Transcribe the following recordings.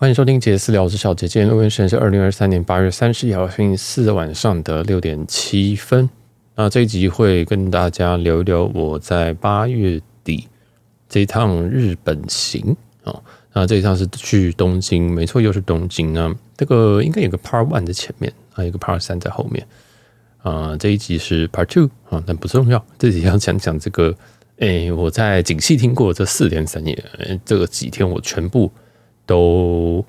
欢迎收听杰私聊，我是小杰。今天录音时间是二零二三年八月三十一号星期四晚上的六点七分。那这一集会跟大家聊一聊我在八月底这一趟日本行啊。那这一趟是去东京，没错，又是东京啊。这个应该有个 Part One 在前面，还有个 Part 三在后面啊。这一集是 Part Two 啊，但不重要。这集要讲讲这个，哎，我在锦糸町过这四天三夜，这个几天我全部。都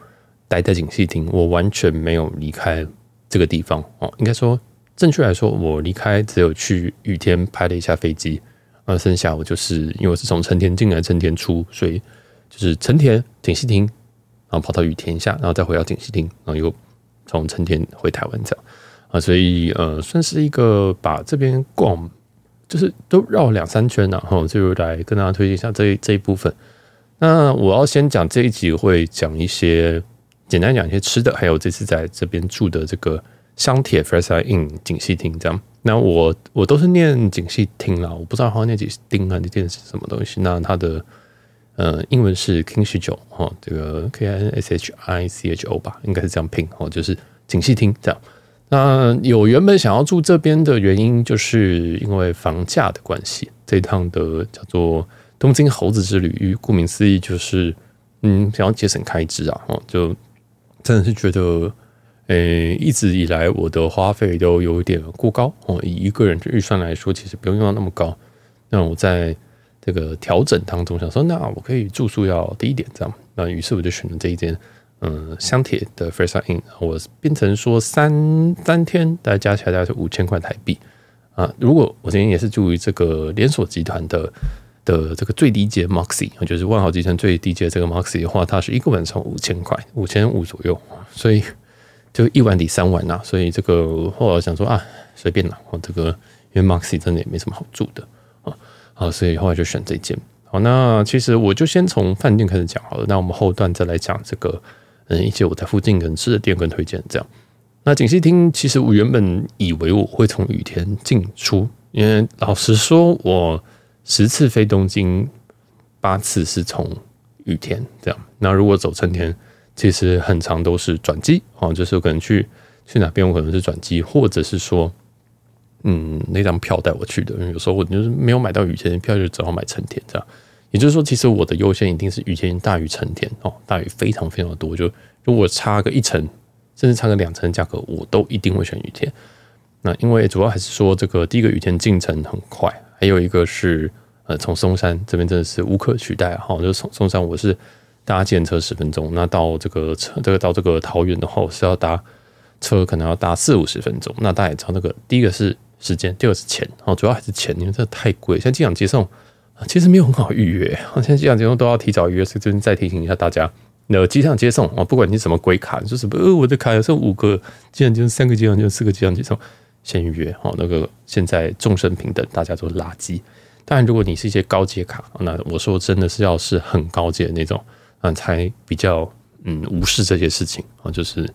待在景溪亭，我完全没有离开这个地方哦。应该说，正确来说，我离开只有去雨天拍了一下飞机，而剩下我就是因为我是从成田进来，成田出，所以就是成田景溪亭，然后跑到雨田一下，然后再回到景溪亭，然后又从成田回台湾这样啊，所以呃，算是一个把这边逛，就是都绕两三圈，然后就来跟大家推荐一下这这一部分。那我要先讲这一集会讲一些简单讲一些吃的，还有这次在这边住的这个香铁 Firstside Inn 锦糸町这样。那我我都是念锦糸町啦，我不知道好像那锦町啊，那店是什么东西。那它的呃英文是 Kishicho 哈，这个 K I N S H I C H O 吧，应该是这样拼哦，就是锦糸町这样。那有原本想要住这边的原因，就是因为房价的关系。这一趟的叫做。东京猴子之旅，顾名思义就是，嗯，想要节省开支啊，哦，就真的是觉得，诶、一直以来我的花费都有点过高哦。以一个人的预算来说，其实不用用到那么高。那我在这个调整当中，想说，那我可以住宿要低一点，这样。那于是我就选了这一间，嗯，香铁的 Firstside Inn，我变成说三三天，大概加起来大概是五千块台币啊。如果我今天也是住于这个连锁集团的。的这个最低阶 Moxy，就是万豪集团最低阶这个 Moxy 的话，它是一个晚上五千块，五千五左右，所以就一晚抵三晚呐。所以这个后来想说啊，随便啦，我这个因为 Moxy 真的也没什么好住的啊，好，所以后来就选这间。好，那其实我就先从饭店开始讲好了，那我们后段再来讲这个嗯一些我在附近能吃的店跟推荐这样。那锦糸町其实我原本以为我会从雨田进出，因为老实说我。十次飞东京，八次是从羽田这样。那如果走成田，其实很长都是转机哦，就是可能去去哪边，我可能是转机，或者是说，嗯，那张票带我去的。有时候我就是没有买到羽田的票，就只好买成田这样。也就是说，其实我的优先一定是羽田大于成田哦，大于非常非常多。就如果差个一层，甚至差个两层价格，我都一定会选羽田。那因为主要还是说，这个第一个羽田进程很快。还有一个是，呃，从松山这边真的是无可取代哈，就从松山我是搭计程车十分钟，那到这个车这个到这个桃园的话，我是要搭车可能要搭四五十分钟。那大家也知道，那个第一个是时间，第二个是钱，哦，主要还是钱，因为这太贵。像机场接送其实没有很好预约，现在机场接送都要提早预约，所以这边再提醒一下大家，那机场接送啊，不管你什么鬼卡，就是什么呃，我的卡有时候五个机场接送，三个机场接送，四个机场接送。签约好，那个现在众生平等，大家都是垃圾。当然，如果你是一些高阶卡，那我说真的是要是很高阶的那种，嗯，才比较嗯无视这些事情啊，就是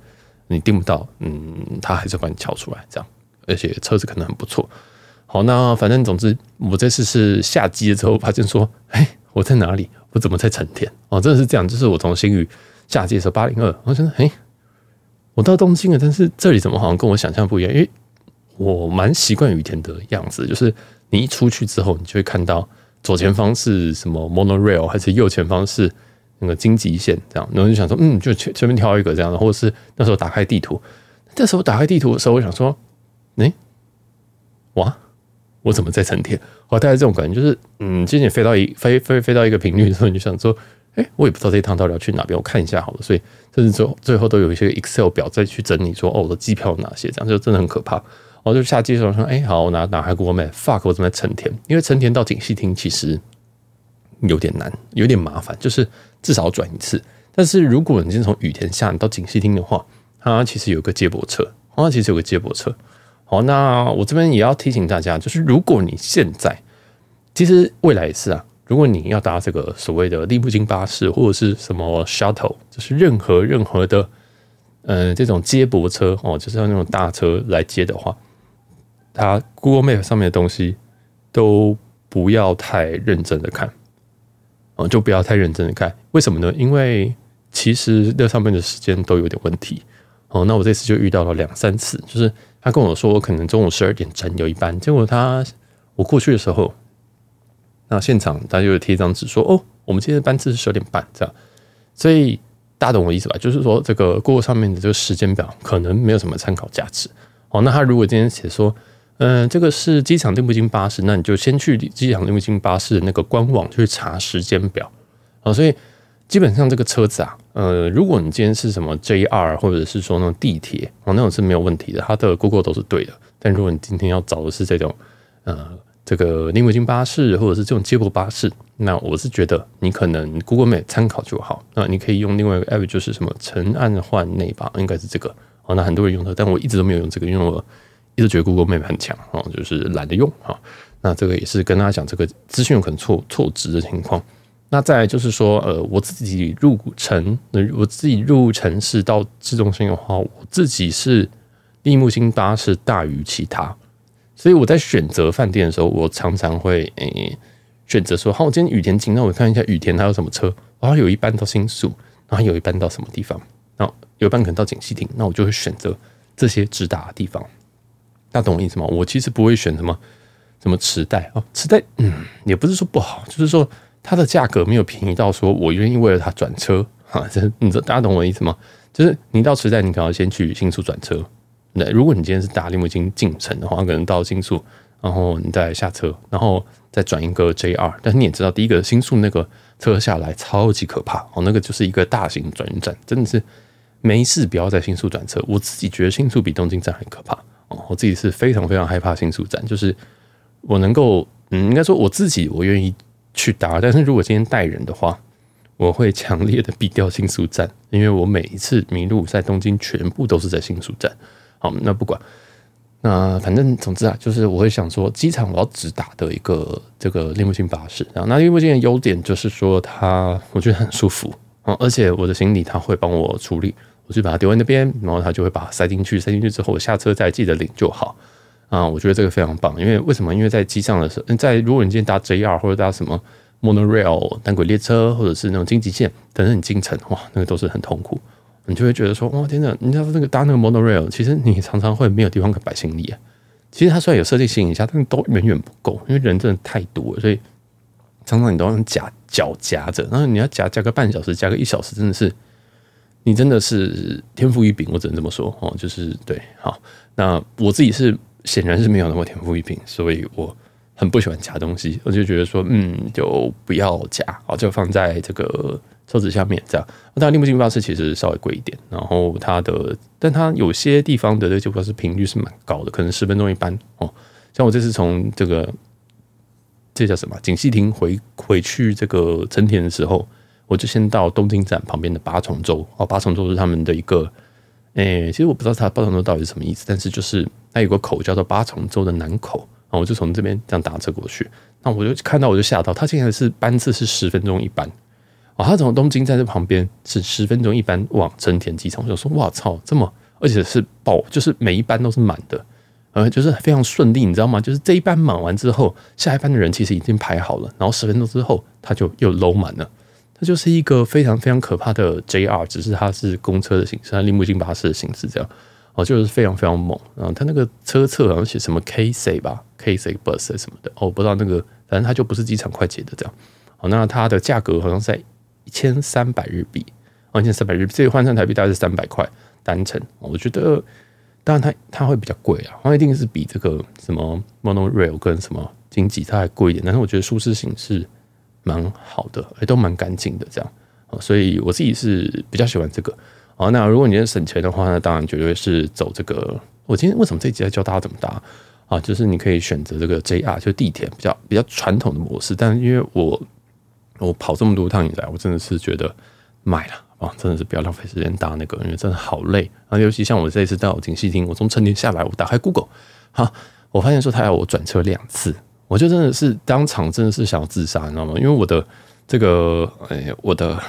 你订不到，嗯，他还是把你敲出来这样，而且车子可能很不错。好，那反正总之，我这次是下机的时候发现说，哎，我在哪里？我怎么在成田？哦，真的是这样，就是我从新宇下机的时候八零二，我觉得，哎，我到东京了，但是这里怎么好像跟我想象不一样？因为我蛮习惯雨田的样子，就是你一出去之后，你就会看到左前方是什么 monorail，还是右前方是那个荆棘线这样，然后就想说，嗯，就前前面挑一个这样的，或者是那时候打开地图，那时候打开地图的时候，我想说，哎，哇，我怎么在成田？我大概这种感觉，就是嗯，今天飞到一飞飞飞到一个频率的时候，你就想说，哎，我也不知道这一趟到底要去哪边，我看一下好了。所以甚至最后最后都有一些 Excel 表再去整理说，哦，我的机票有哪些，这样就真的很可怕。我就下机的时候说：“哎，好，我拿拿开 Google Map，fuck，我怎么在成田？因为成田到锦西厅其实有点难，有点麻烦，就是至少转一次。但是如果你是从羽田下你到锦西厅的话，它其实有个接驳车，它其实有个接驳车。好，那我这边也要提醒大家，就是如果你现在其实未来也是啊，如果你要搭这个所谓的利木津巴士或者是什么 shuttle，就是任何任何的呃这种接驳车哦，就是要那种大车来接的话。”它 Google Map 上面的东西都不要太认真的看，哦，就不要太认真的看。为什么呢？因为其实那上面的时间都有点问题。哦，那我这次就遇到了两三次，就是他跟我说我可能中午十二点整有一班，结果他我过去的时候，那现场他就贴一张纸说，哦，我们今天的班次是十二点半这样，所以。大家懂我意思吧？就是说，这个 Google 上面的这个时间表可能没有什么参考价值。哦，那他如果今天写说，嗯、这个是机场订不进巴士，那你就先去机场订不进巴士的那个官网去查时间表。啊，所以基本上这个车子啊，呃，如果你今天是什么 JR 或者是说那种地铁，哦，那种是没有问题的，它的 Google 都是对的。但如果你今天要找的是这种，呃。这个订不进巴士，或者是这种接驳巴士，那我是觉得你可能 Google Map 参考就好。那你可以用另外一个 App，就是什么承按换内吧，应该是这个。哦，那很多人用它，但我一直都没有用这个，因为我一直觉得 Google Map 很强哦，就是懒得用哈。那这个也是跟大家讲，这个资讯有可能错错值的情况。那再来就是说，呃，我自己入城，我自己入城市到市中心的话，我自己是订不进巴士大于其他。所以我在选择饭店的时候，我常常会诶、选择说，好，我今天雨田进，那我看一下雨田它有什么车，然后有一班到新宿，然后有一班到什么地方，然后有一班可能到锦西町，那我就会选择这些直达的地方。大家懂我意思吗？我其实不会选什么什么池袋哦，池袋嗯也不是说不好，就是说它的价格没有便宜到说我愿意为了它转车哈。这你知道大家懂我意思吗？就是你到池袋，你可能要先去新宿转车。那如果你今天是搭利木津进城的话，可能到新宿，然后你再下车，然后再转一个 JR。但是你也知道，第一个新宿那个车下来超级可怕哦，那个就是一个大型转运站，真的是没事不要在新宿转车。我自己觉得新宿比东京站很可怕哦，我自己是非常非常害怕新宿站。就是我能够，嗯，应该说我自己我愿意去搭，但是如果今天带人的话，我会强烈的避掉新宿站，因为我每一次迷路在东京全部都是在新宿站。好，那不管，那反正总之啊，就是我会想说，机场我要直达的一个这个利木星巴士，然后那利木津的优点就是说它我觉得很舒服啊，而且我的行李他会帮我处理，我就把它丢在那边，然后他就会把它塞进去，塞进去之后我下车再记得领就好啊，我觉得这个非常棒，因为为什么？因为在机上的时候，在如果你今天搭 JR 或者搭什么 Monorail 单轨列车，或者是那种京急线等等你进城，哇，那个都是很痛苦。你就会觉得说，哇，天哪！你知道那个搭那个 monorail，其实你常常会没有地方可摆行李啊。其实它虽然有设计行李箱，但是都远远不够，因为人真的太多了，所以常常你都要用夹脚夹着，然后你要夹夹个半小时，夹个一小时，真的是你真的是天赋异禀，我只能这么说哦。就是对，好，那我自己是显然是没有那么天赋异禀，所以我很不喜欢夹东西，我就觉得说，嗯，就不要夹，好，就放在这个。车子下面这样，当然利木津巴士其实稍微贵一点，然后它的，但它有些地方的这个巴士频率是蛮高的，可能十分钟一班哦。像我这次从这个这叫什么锦糸町回回去这个成田的时候，我就先到东京站旁边的八重洲哦，八重洲是他们的一个，诶，其实我不知道它八重洲到底是什么意思，但是就是它有个口叫做八重洲的南口，然后我就从这边这样打车过去，那我就看到我就吓到，它现在是班次是十分钟一班。哦，他从东京站这旁边是十分钟一班往成田机场，我就说哇操，这么而且是爆，就是每一班都是满的，呃，就是非常顺利，你知道吗？就是这一班满完之后，下一班的人其实已经排好了，然后十分钟之后他就又搂满了，它就是一个非常非常可怕的 JR，只是它是公车的形式，它铃木津巴士的形式这样，哦，就是非常非常猛，然后它那个车侧好像写什么 Keisei 吧，Keisei Bus 什么的，哦，不知道那个，反正它就不是机场快捷的这样，哦，那它的价格好像在。一千三百日币，哦一千三百日币，这个换算台币大概是三百块单程。我觉得，当然它它会比较贵啊，它一定是比这个什么 monorail 跟什么经济它还贵一点。但是我觉得舒适性是蛮好的，也都蛮干净的这样。所以我自己是比较喜欢这个。啊，那如果你要省钱的话，那当然绝对是走这个。我今天为什么这一集要教大家怎么搭啊？就是你可以选择这个 JR，就地铁比较比较传统的模式，但因为我。我跑这么多趟以来，我真的是觉得买了啊，真的是不要浪费时间搭那个，因为真的好累啊。尤其像我这一次到锦糸町，我从成田下来，我打开 Google，哈，我发现说他要我转车两次，我就真的是当场真的是想要自杀，你知道吗？因为我的这个，哎，我的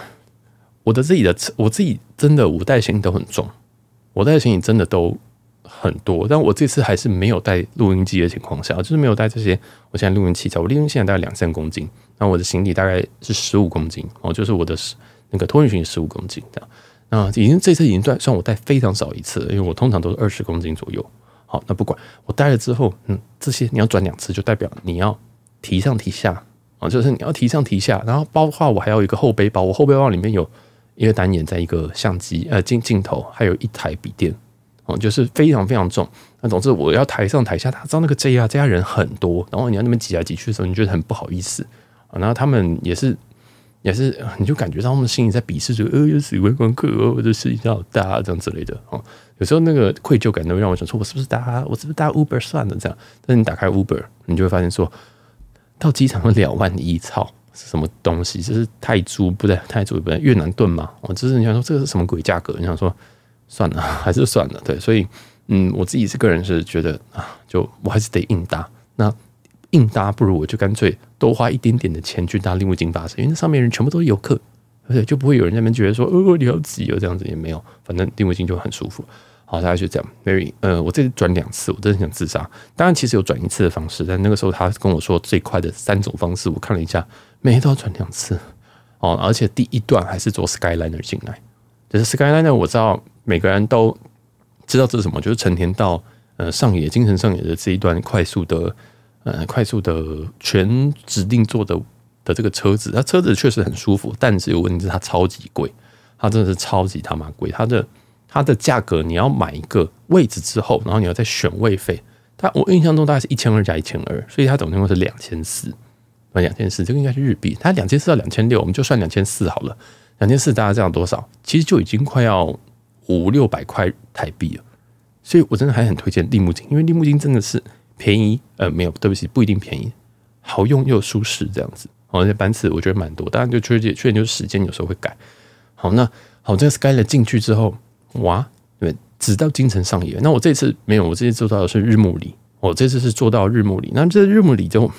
我的自己的，我自己真的五袋行李都很重，我带行李真的都。很多，但我这次还是没有带录音机的情况下，就是没有带这些。我现在录音器材，我录音现在大概两三公斤，那我的行李大概是十五公斤哦，就是我的那个托运行李十五公斤这样。那已经这次已经算算我带非常少一次，因为我通常都是二十公斤左右。好，那不管我带了之后，嗯，这些你要转两次，就代表你要提上提下啊，就是你要提上提下，然后包括我还有一个后背包，我后背包里面有一个单眼，在一个相机呃镜镜头，还有一台笔电。哦，就是非常非常重。那总之，我要抬上抬下，他知道那个 JR JR 人很多，然后你要那边挤来挤去的时候，你觉得很不好意思啊。然后他们也是也是，你就感觉到他们心里在鄙视，就呃，又是观光客，我的事情好大啊这样之类的。哦，有时候那个愧疚感都会让我想说，我是不是搭我是不是搭 Uber 算了这样？但是你打开 Uber，你就会发现说，到机场两万一，操，是什么东西？这是泰铢不对，泰铢不对，越南盾嘛。哦，就是你想说这个是什么鬼价格？你想说。算了，还是算了。对，所以，嗯，我自己是个人是觉得啊，就我还是得硬搭。那硬搭不如我就干脆多花一点点的钱去搭利木金巴士，因为那上面人全部都是游客，而且就不会有人在那边觉得说，哦，你好挤哦，这样子也没有。反正利木金就很舒服。好，大概就这样。Mary，呃，我这次转两次，我真的想自杀。当然，其实有转一次的方式，但那个时候他跟我说最快的三种方式，我看了一下，每天都要转两次。哦，而且第一段还是坐 Skyliner 进来，就是 Skyliner，我知道。每个人都知道这是什么，就是成田到呃上野、京成上野的这一段快速的呃快速的全指定做的的这个车子，它车子确实很舒服，但是有问题是它超级贵，它真的是超级他妈贵。它的它的价格，你要买一个位置之后，然后你要再选位费，它我印象中大概是一千二加一千二，所以它总共是两千四，啊两千四，这个应该是日币，它两千四到两千六，我们就算两千四好了，两千四大概这样多少？其实就已经快要。五六百块台币了，所以我真的还很推荐利木金，因为利木金真的是便宜，呃，没有，对不起，不一定便宜，好用又舒适这样子。而且班次我觉得蛮多，当然就缺点，缺点就是时间有时候会改。好，那好，这个 Skyler 进去之后，哇，对，直到京城上野。那我这次没有，我这次做到的是日暮里，我这次是做到日暮里。那这日暮里就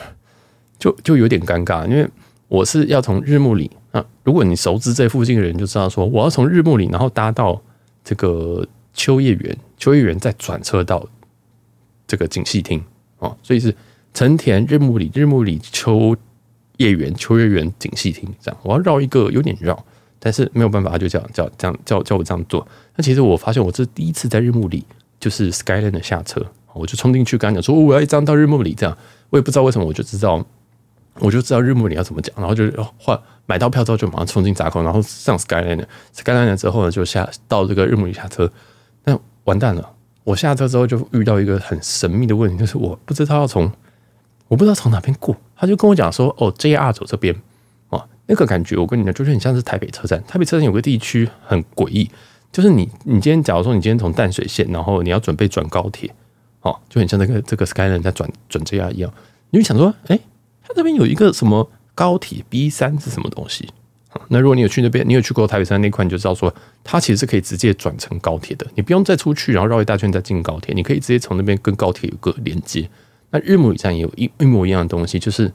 就就有点尴尬，因为我是要从日暮里啊，如果你熟知这附近的人就知道说，我要从日暮里，然后搭到。这个秋叶原，秋叶原再转车到这个锦糸町哦，所以是成田日暮里、日暮里秋叶原、秋叶原锦糸町这样。我要绕一个有点绕，但是没有办法，就这样叫这样叫叫我这样做。那其实我发现，我这第一次在日暮里，就是 Skyline 的下车，我就冲进去，跟他讲说我要一张到日暮里这样。我也不知道为什么，我就知道。我就知道日暮里要怎么讲，然后就换买到票之后就马上冲进闸口，然后上 Skyliner，Skyliner 之后呢就下到这个日暮里下车。那完蛋了，我下车之后就遇到一个很神秘的问题，就是我不知道要从我不知道从哪边过。他就跟我讲说：“哦，JR 走这边哦。”那个感觉我跟你讲，就是很像是台北车站。台北车站有个地区很诡异，就是你你今天假如说你今天从淡水线，然后你要准备转高铁，哦，就很像那个这个 Skyline 在转转 JR 一样。你会想说，哎。它这边有一个什么高铁 B 三是什么东西？那如果你有去那边，你有去过台北山那块，你就知道说，它其实是可以直接转乘高铁的，你不用再出去，然后绕一大圈再进高铁，你可以直接从那边跟高铁有个连接。那日暮里站也有一一模一样的东西，就是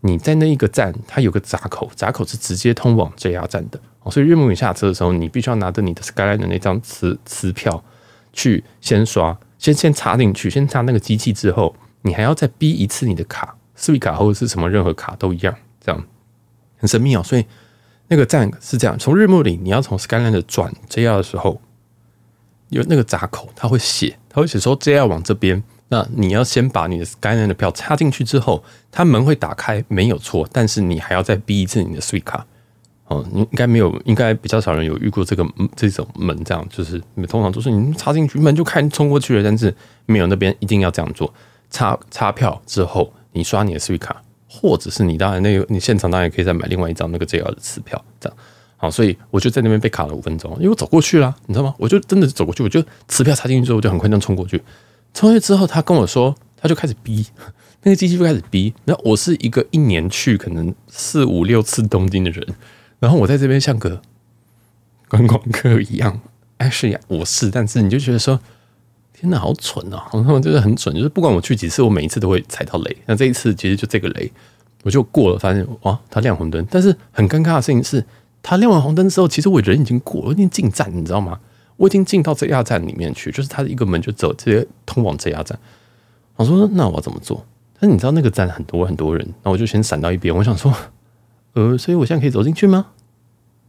你在那一个站，它有个闸口，闸口是直接通往 JR 站的。所以日暮里下车的时候，你必须要拿着你的 Skyline 的那张磁磁票去先刷，先先插进去，先插那个机器之后，你还要再逼一次你的卡。斯维卡或者是什么任何卡都一样，这样很神秘哦。所以那个站是这样：从日暮里你要从 Skyline 转 JR 的时候，有那个闸口，它会写，它会写说 JR 往这边。那你要先把你的 Skyline 的票插进去之后，它门会打开，没有错。但是你还要再逼一次你的 Sweet 卡哦。你应该没有，应该比较少人有遇过这个这种门，这样就是通常都是你插进去门就开冲过去了，但是没有那边一定要这样做，插插票之后。你刷你的 Sweet 卡，或者是你当然那个你现场当然也可以再买另外一张那个 JR 的磁票，这样好，所以我就在那边被卡了五分钟，因为我走过去了，你知道吗？我就真的走过去，我就磁票插进去之后，我就很快这样冲过去，冲过去之后，他跟我说，他就开始逼，那个机器就开始逼。然后我是一个一年去可能四五六次东京的人，然后我在这边像个观光客一样，哎是呀，我是，但是你就觉得说。真的好蠢啊！好像就是很蠢，就是不管我去几次，我每一次都会踩到雷。那这一次其实就这个雷，我就过了，发现哇，它亮红灯。但是很尴尬的事情是，它亮完红灯之后，其实我人已经过，我已经进站，你知道吗？我已经进到 JR 站里面去，就是它的一个门就走直接通往 JR 站。我说那我要怎么做？但是你知道那个站很多很多人，那我就先闪到一边。我想说，呃，所以我现在可以走进去吗？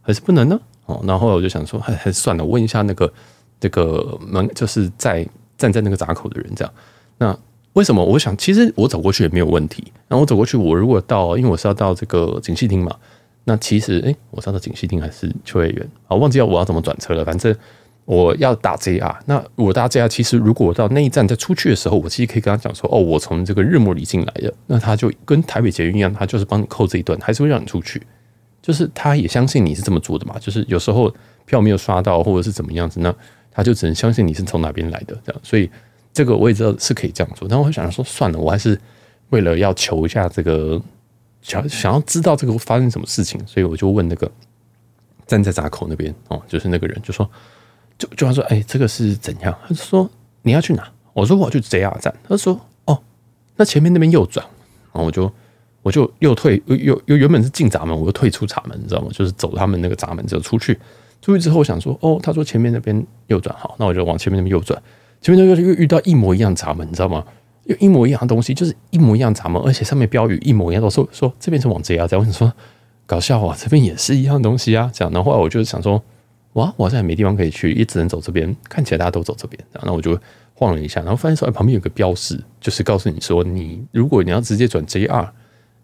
还是不能呢？哦，然后我就想说，还还是算了，问一下那个这个门，就是在站在那个闸口的人，这样。那为什么？我想，其实我走过去也没有问题。然后我走过去，我如果到，因为我是要到这个景气厅嘛，那其实，哎，我是到景气厅还是秋叶原？啊，忘记要我要怎么转车了。反正我要打 JR。那我搭 JR，其实如果我到那一站再出去的时候，我其实可以跟他讲说，哦，我从这个日暮里进来的。那他就跟台北捷运一样，他就是帮你扣这一段，还是会让你出去。就是他也相信你是这么做的嘛，就是有时候票没有刷到或者是怎么样子，那他就只能相信你是从哪边来的这样，所以这个我也知道是可以这样做，但我想说算了，我还是为了要求一下这个想想要知道这个发生什么事情，所以我就问那个站在闸口那边哦，就是那个人就说就就他说哎，这个是怎样？他就说你要去哪？我说我要去 JR 站，他说哦，那前面那边右转，然后我就。我就又退又又原本是进闸门，我又退出闸门，你知道吗？就是走他们那个闸门，就出去。出去之后，想说，哦，他说前面那边右转好，那我就往前面那边右转。前面那边又遇到一模一样闸门，你知道吗？又一模一样的东西，就是一模一样闸门，而且上面标语一模一样，都说说这边是往 JR 站。我想说，搞笑啊，这边也是一样东西啊。这样，然后后来我就想说，哇，我好像也没地方可以去，也只能走这边。看起来大家都走这边，然后我就晃了一下，然后发现说，旁边有个标识，就是告诉你说，你如果你要直接转 JR。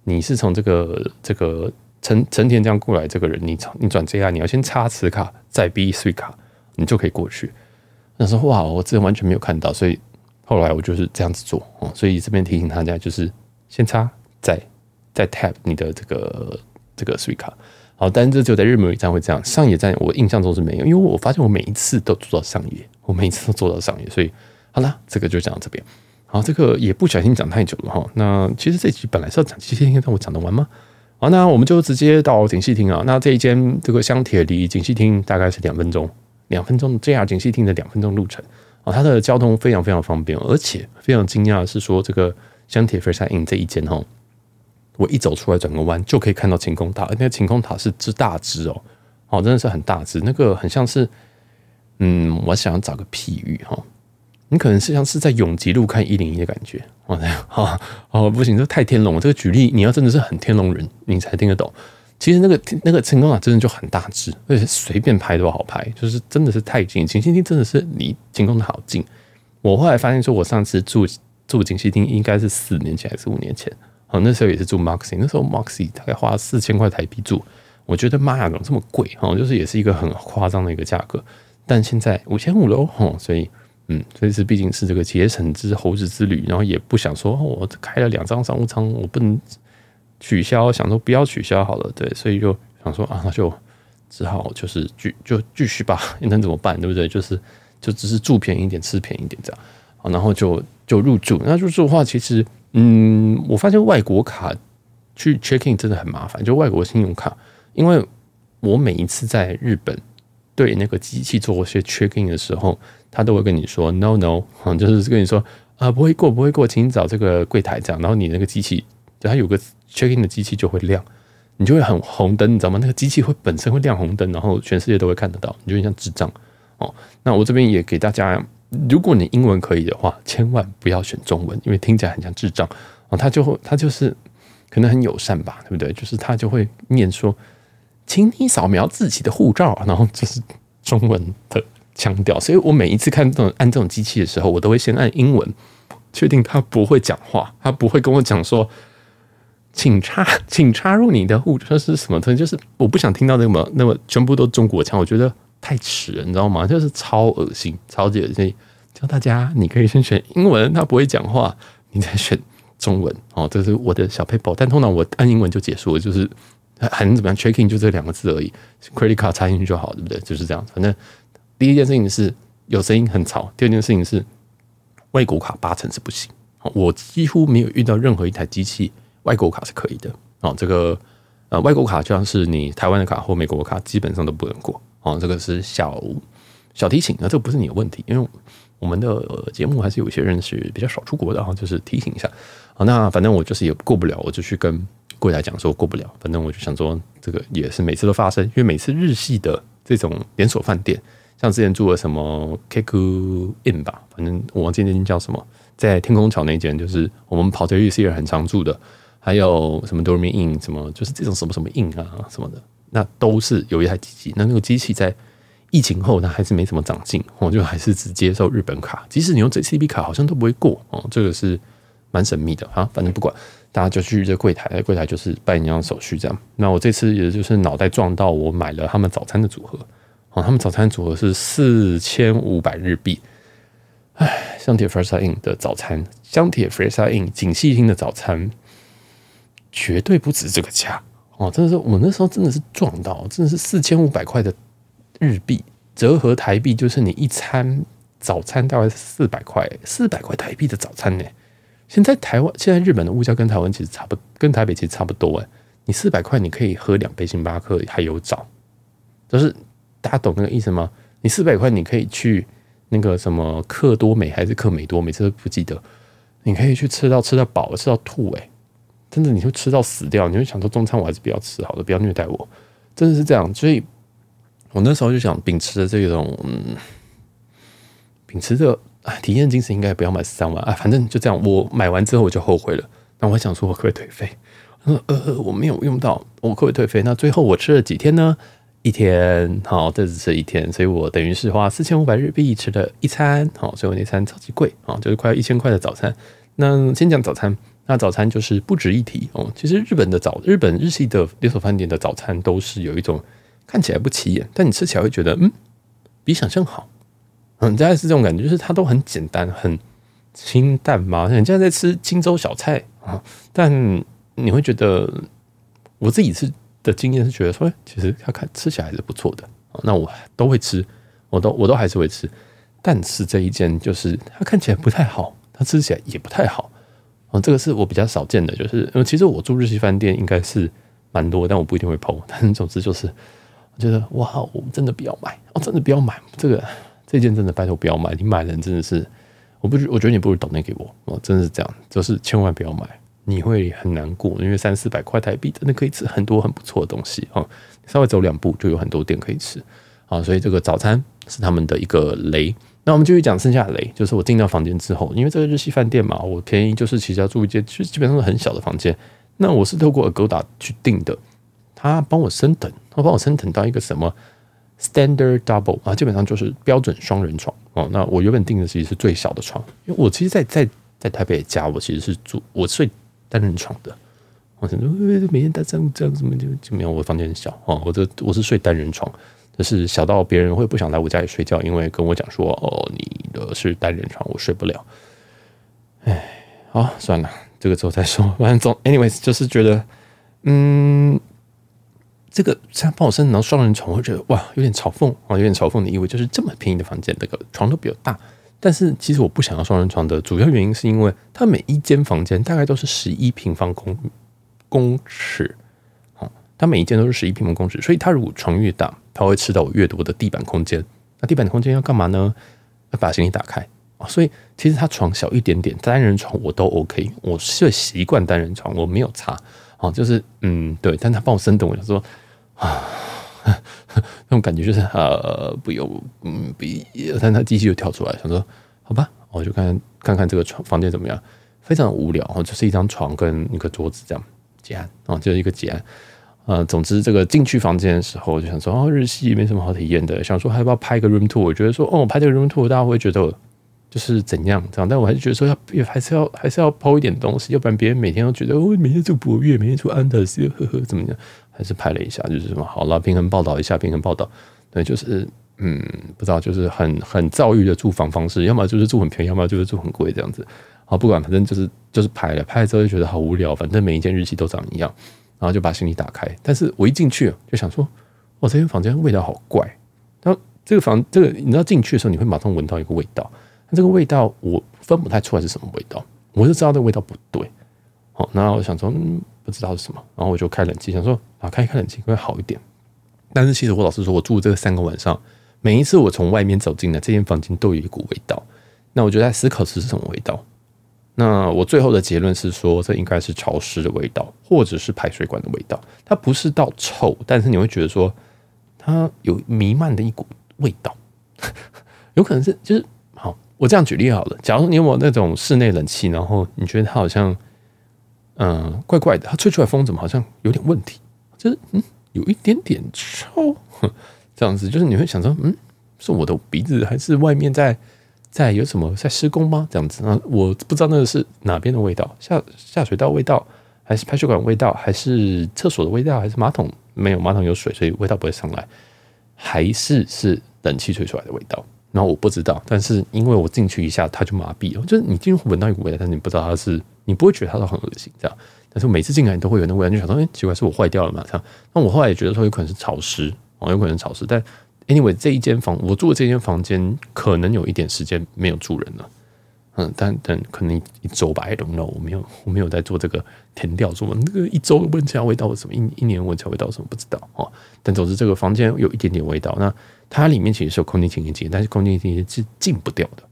你是从这个这个成成田这样过来，这个人你你转 JR，你要先插磁卡，再逼 Suica，你就可以过去。那时候哇，我这完全没有看到，所以后来我就是这样子做哦。所以这边提醒大家，就是先插，再再 tap 你的这个这个 Suica。好，但是这只有在日暮里站会这样，上野站我印象中是没有，因为我发现我每一次都做到上野，我每一次都做到上野，所以好了，这个就讲到这边。好，这个也不小心讲太久了哈。那其实这集本来是要讲七天，但我讲得完吗？好，那我们就直接到景气厅啊。那这一间这个香铁离景气厅大概是两分钟，两分钟 JR 景气厅的两分钟路程啊。它的交通非常非常方便，而且非常惊讶的是说，这个香铁非常 in 这一间哈，我一走出来转个弯就可以看到晴空塔，那个晴空塔是之大只哦，哦，真的是很大只，那个很像是，嗯，我想找个譬喻哈。你可能是像是在永吉路看一零一的感觉，哦，哦，不行，这太天龙了。这个举例你要真的是很天龙人，你才听得懂。其实那个那个晴空塔真的就很大只，而且随便拍都好拍，就是真的是太近。景熙厅真的是离晴空塔好近。我后来发现说，我上次住住景熙厅应该是四年前还是五年前，哦，那时候也是住 Moxy，那时候 Moxy 大概花四千块台币住，我觉得妈呀，怎么这么贵？哦，就是也是一个很夸张的一个价格。但现在五千五了哦，所以。嗯，所以是毕竟是这个节省之猴子之旅，然后也不想说，我开了两张商务舱，我不能取消，想说不要取消好了，对，所以就想说啊，那就只好就是继就继续吧，能怎么办，对不对？就是就只是住便宜一点，吃便宜一点这样，好，然后就就入住。那入住的话，其实嗯，我发现外国卡去 checking 真的很麻烦，就外国信用卡，因为我每一次在日本对那个机器做一些 checking 的时候。他都会跟你说 no no，就是跟你说啊，不会过，不会过，请你找这个柜台这样。然后你那个机器，就它有个 check in 的机器就会亮，你就会很红灯，你知道吗？那个机器会本身会亮红灯，然后全世界都会看得到，你就像智障哦。那我这边也给大家，如果你英文可以的话，千万不要选中文，因为听起来很像智障哦。他就会，他就是可能很友善吧，对不对？就是他就会念说，请你扫描自己的护照，然后这是中文的。腔调，所以我每一次看这种按这种机器的时候，我都会先按英文，确定他不会讲话，他不会跟我讲说，请插，请插入你的护照是什么东西，就是我不想听到那么那么全部都中国腔，我觉得太迟了，你知道吗？就是超恶心，超级恶心。教大家，你可以先选英文，他不会讲话，你再选中文哦。这是我的小 paper，但通常我按英文就结束了，就是很怎么样，checking 就这两个字而已，credit card 插进去就好，对不对？就是这样，反正。第一件事情是有声音很吵，第二件事情是外国卡八成是不行。我几乎没有遇到任何一台机器外国卡是可以的。哦，这个呃外国卡就像是你台湾的卡或美国的卡，基本上都不能过。哦，这个是小小提醒，啊这个不是你的问题，因为我们的节目还是有一些人是比较少出国的，哈，就是提醒一下。好，那反正我就是也过不了，我就去跟柜台讲说过不了。反正我就想说，这个也是每次都发生，因为每次日系的这种连锁饭店。像之前住了什么 Kiku Inn 吧，反正我忘记那间叫什么，在天空桥那间，就是我们跑这日系人很常住的。还有什么 Dormy Inn，什么就是这种什么什么 In 啊什么的，那都是有一台机器。那那个机器在疫情后，它还是没什么长进，我，就还是只接受日本卡，即使你用 JCB 卡，好像都不会过哦。这个是蛮神秘的啊，反正不管，大家就去这柜台，柜台就是办一样手续这样。那我这次也就是脑袋撞到，我买了他们早餐的组合，哦，他们早餐组合是四千五百日币。唉，香铁 First In 的早餐，香铁 First In 锦糸町的早餐，绝对不止这个价哦！真的是，我那时候真的是撞到，真的是四千五百块的日币，折合台币就是你一餐早餐大概是四百块，四百块台币的早餐呢。现在台湾，现在日本的物价跟台湾其实差不，跟台北其实差不多哎。你四百块你可以喝两杯星巴克，还有早，就是大家懂那个意思吗？你四百块你可以去。那个什么克多美还是克美多，每次都不记得。你可以去吃到吃到饱，吃到吐诶、真的你会吃到死掉。你会想说中餐我还是不要吃好了，不要虐待我，真的是这样。所以我那时候就想秉持着这种，嗯，秉持着啊体验精神，应该不要买三万啊。反正就这样，我买完之后我就后悔了。那我想说，我可不可以退费？呃呃，我没有用到，我可不可以退费？那最后我吃了几天呢？一天好，这只是一天，所以我等于是花四千五百日币吃了一餐，好，所以我那餐超级贵啊，就是快要一千块的早餐。那先讲早餐，那早餐就是不值一提哦。其实日本的早，日本日系的连锁饭店的早餐都是有一种看起来不起眼，但你吃起来会觉得嗯，比想象好，嗯，大概是这种感觉，就是它都很简单，很清淡嘛，你现在在吃清粥小菜啊，但你会觉得我自己是。的经验是觉得说，其实它看吃起来还是不错的，那我都会吃，我都我都还是会吃，但是这一间就是它看起来不太好，它吃起来也不太好，哦，这个是我比较少见的，就是因为其实我住日系饭店应该是蛮多，但我不一定会 PO，但总之就是我觉得哇，我们真的不要买，哦，真的不要买这个这件真的拜托不要买，你买人真的是，我不我觉得你不如抖内给我，哦，真的是这样，就是千万不要买。你会很难过，因为三四百块台币真的可以吃很多很不错的东西啊！稍微走两步就有很多店可以吃啊，所以这个早餐是他们的一个雷。那我们继续讲剩下的雷，就是我进到房间之后，因为这个日系饭店嘛，我便宜就是其实要住一间，其实基本上是很小的房间。那我是透过 Agoda 去订的，他帮我升等，他帮我升等到一个什么 Standard Double 啊，基本上就是标准双人床哦。那我原本订的其实是最小的床，因为我其实在，在在在台北家，我其实是住我睡。单人床的，我想说，每天搭这样这样怎么就就没有？我房间很小哦，我这我是睡单人床，就是小到别人会不想来我家里睡觉，因为跟我讲说，哦，你的是单人床，我睡不了。哎，好，算了，这个之后再说。反正总，anyways，就是觉得，嗯，这个像帮我升到双人床，我觉得哇，有点嘲讽啊，有点嘲讽的意味，就是这么便宜的房间，这个床都比较大。但是其实我不想要双人床的主要原因是因为它每一间房间大概都是十一平方公公尺，啊，它每一间都是十一平方公尺，所以它如果床越大，它会吃到我越多的地板空间。那地板空间要干嘛呢？要把行李打开啊。所以其实它床小一点点，单人床我都 OK，我是习惯单人床，我没有差啊。就是嗯，对，但他帮我升等，我就说啊。那种感觉就是呃，不用，嗯，不，但他机器就跳出来，想说好吧，我就看看看这个床房间怎么样，非常无聊，就是一张床跟一个桌子这样结案啊，就是一个结案。呃，总之这个进去房间的时候，就想说哦，日系没什么好体验的，想说还要不要拍个 room tour？我觉得说哦，拍这个 room tour，大家会觉得就是怎样这样，但我还是觉得说要还是要还是要抛一点东西，要不然别人每天都觉得哦，每天住博越，每天住安德斯，呵呵，怎么样？还是拍了一下，就是什么好了，平衡报道一下，平衡报道，对，就是嗯，不知道，就是很很躁郁的住房方式，要么就是住很便宜，要么就是住很贵这样子。好，不管，反正就是就是拍了，拍了之后就觉得好无聊，反正每一间日期都长一样，然后就把行李打开。但是我一进去就想说，哇，这间房间味道好怪。然后这个房，这个你知道进去的时候你会马上闻到一个味道，那这个味道我分不太出来是什么味道，我就知道这个味道不对。好，那我想说，嗯。不知道是什么，然后我就开冷气，想说啊，开一开冷气会好一点。但是其实我老实说，我住这三个晚上，每一次我从外面走进来，这间房间都有一股味道。那我就在思考是什么味道。那我最后的结论是说，这应该是潮湿的味道，或者是排水管的味道。它不是到臭，但是你会觉得说，它有弥漫的一股味道，有可能是就是好。我这样举例好了，假如你有没有那种室内冷气，然后你觉得它好像。嗯，怪怪的，它吹出来风怎么好像有点问题？就是嗯，有一点点臭，这样子就是你会想说，嗯，是我的鼻子还是外面在在有什么在施工吗？这样子啊，我不知道那个是哪边的味道，下下水道味道，还是排水管味道，还是厕所的味道，还是马桶没有马桶有水，所以味道不会上来，还是是冷气吹出来的味道？然后我不知道，但是因为我进去一下，它就麻痹了，就是你进去闻到一股味道，但是你不知道它是，你不会觉得它都很恶心这样。但是每次进来你都会有那味道，就想说，哎，奇怪，是我坏掉了嘛？这样。那我后来也觉得说，有可能是潮湿哦，有可能是潮湿。但 anyway，这一间房我住的这间房间，可能有一点时间没有住人了。嗯，但但可能一周吧，I don't know，我没有我没有在做这个填调，说那个一周闻起来味道什么，一一年闻起来味道什么不知道哦。但总之这个房间有一点点味道。那它里面其实是有空气清新机，但是空气清新机是进不掉的，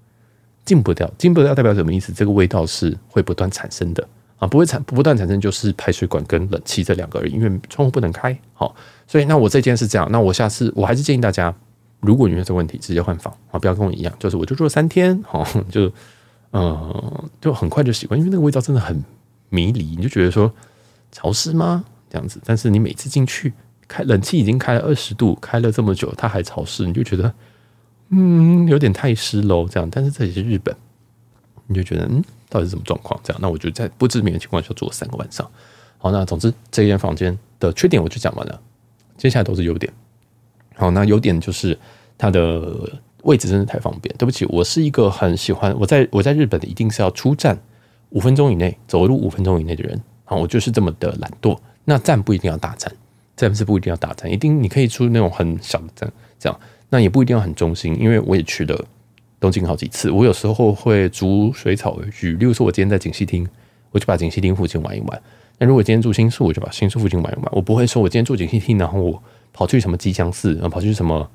进不掉，进不掉代表什么意思？这个味道是会不断产生的。啊，不会产不断产生，就是排水管跟冷气这两个而，因为窗户不能开。好，所以那我这件是这样，那我下次我还是建议大家，如果你有这个问题，直接换房啊，不要跟我一样，就是我就住了三天，好，就呃就很快就习惯，因为那个味道真的很迷离，你就觉得说潮湿吗？这样子，但是你每次进去开冷气已经开了二十度，开了这么久，它还潮湿，你就觉得嗯有点太湿喽，这样。但是这里是日本，你就觉得嗯。到底是什么状况？这样，那我就在不知名的情况下住了三个晚上。好，那总之这间房间的缺点我就讲完了，接下来都是优点。好，那优点就是它的位置真的太方便。对不起，我是一个很喜欢我在我在日本一定是要出站五分钟以内，走路五分钟以内的人。好，我就是这么的懒惰。那站不一定要大站，站是不一定要大站，一定你可以出那种很小的站，这样那也不一定要很中心，因为我也去了。东京好几次，我有时候会逐水草而居。例如说，我今天在锦糸町，我就把锦糸町附近玩一玩。那如果今天住新宿，我就把新宿附近玩一玩。我不会说，我今天住锦糸町，然后我跑去什么吉祥寺，然后跑去什么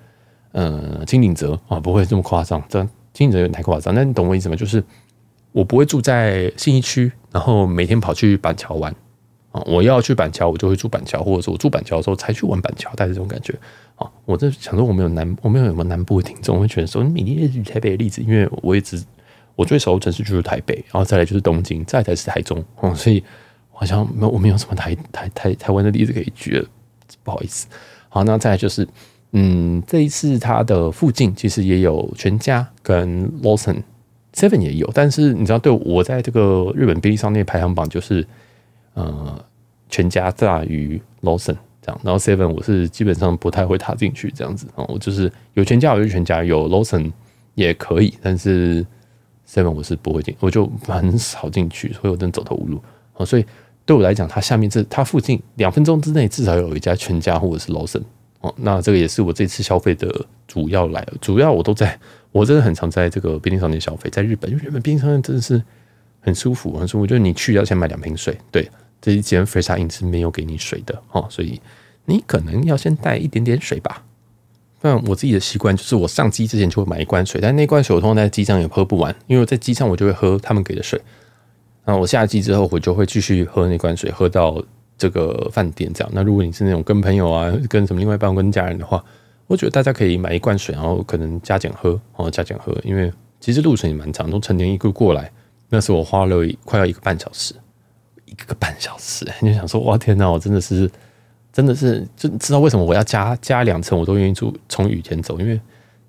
呃轻井泽啊，不会这么夸张。这轻井泽有点太夸张。那你懂我意思吗？就是我不会住在信义区，然后每天跑去板桥玩啊。我要去板桥，我就会住板桥，或者说我住板桥的时候才去玩板桥，带着这种感觉。啊，我在想说，我没有南，我没有什么南部的听众我会觉得说，你你也举台北的例子，因为我一直我最熟的城市就是台北，然后再来就是东京，再来才是台中，哦，所以好像没有我没有什么台台台台湾的例子可以举了，不好意思。好，那再来就是，嗯，这一次它的附近其实也有全家跟 Lawson Seven 也有，但是你知道，对我在这个日本便利商店排行榜，就是呃，全家大于 Lawson。然后 Seven 我是基本上不太会踏进去这样子啊，我就是有全家我就全家，有 Lawson 也可以，但是 Seven 我是不会进，我就很少进去，所以我真走投无路啊。所以对我来讲，它下面这它附近两分钟之内至少有一家全家或者是 Lawson 哦，那这个也是我这次消费的主要来，主要我都在，我真的很常在这个便利商店消费，在日本，因为日本便利商店真的是很舒服，很舒服，就是你去要先买两瓶水，对。这一间 Fresh In 是没有给你水的哦，所以你可能要先带一点点水吧。但我自己的习惯就是，我上机之前就会买一罐水，但那罐水我通常在机上也喝不完，因为我在机上我就会喝他们给的水。然后我下机之后，我就会继续喝那罐水，喝到这个饭店这样。那如果你是那种跟朋友啊、跟什么另外一半、跟家人的话，我觉得大家可以买一罐水，然后可能加减喝哦，加减喝，因为其实路程也蛮长，从成田一个过来，那是我花了快要一个半小时。一个半小时，你就想说哇天哪，我真的是，真的是就知道为什么我要加加两层，我都愿意住从雨天走，因为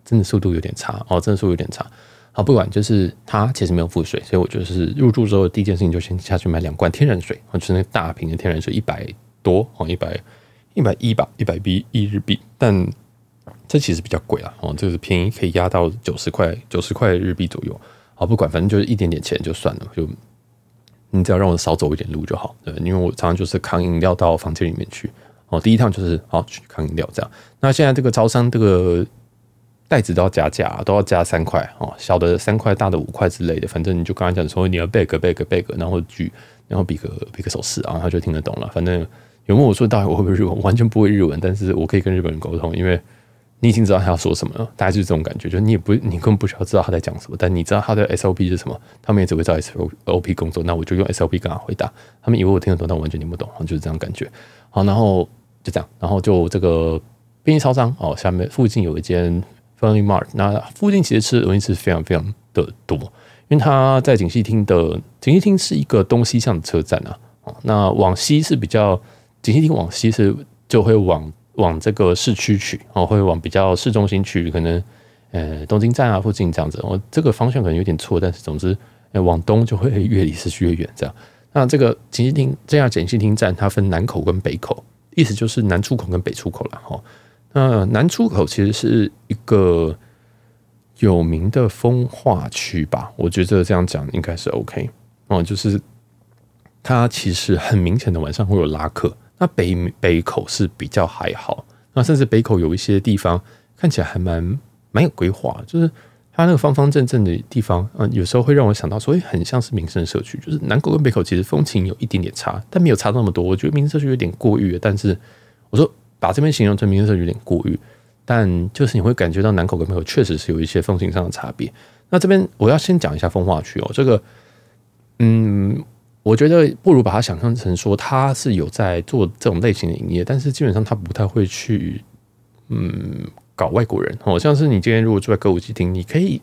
真的速度有点差哦，真的速度有点差。好，不管就是它其实没有附水，所以我就是入住之后第一件事情就先下去买两罐天然水，就是那大瓶的天然水，一百多哦，一百一百一吧，一百币一日币，但这其实比较贵啊哦，这个是便宜可以压到九十块九十块日币左右。好，不管反正就是一点点钱就算了，就。你只要让我少走一点路就好，对，因为我常常就是扛饮料到房间里面去。哦，第一趟就是好去扛饮料这样。那现在这个招商这个袋子都要加价，都要加三块哦，小的三块，大的五块之类的。反正你就刚才讲说你要 bag bag bag，然后举，然后比个比个手势啊，他就听得懂了。反正有问我说到底我会不会日文，完全不会日文，但是我可以跟日本人沟通，因为。你已经知道他要说什么了，大概就是这种感觉，就是你也不，你根本不需要知道他在讲什么，但你知道他的 SOP 是什么，他们也只会照 SOP 工作，那我就用 SOP 跟他回答，他们以为我听得懂，但我完全听不懂，就是这样感觉。好，然后就这样，然后就这个便利超商哦，下面附近有一间 Family Mart，那附近其实吃的东西是非常非常的多，因为它在锦糸町的锦糸町是一个东西向的车站啊，哦，那往西是比较锦糸町往西是就会往往这个市区去，哦，会往比较市中心去，可能呃东京站啊附近这样子。哦，这个方向可能有点错，但是总之，呃，往东就会越离市区越远。这样，那这个锦糸町这样锦糸町站，它分南口跟北口，意思就是南出口跟北出口了。哈，那南出口其实是一个有名的风化区吧？我觉得这样讲应该是 OK 哦，就是它其实很明显的晚上会有拉客。那北北口是比较还好，那甚至北口有一些地方看起来还蛮蛮有规划，就是它那个方方正正的地方，嗯，有时候会让我想到说，诶，很像是民生社区。就是南口跟北口其实风情有一点点差，但没有差那么多。我觉得民生社区有点过誉，但是我说把这边形容成民生社区有点过誉，但就是你会感觉到南口跟北口确实是有一些风情上的差别。那这边我要先讲一下风化区哦，这个，嗯。我觉得不如把它想象成说，他是有在做这种类型的营业，但是基本上他不太会去，嗯，搞外国人。好像是你今天如果住在歌舞伎町，你可以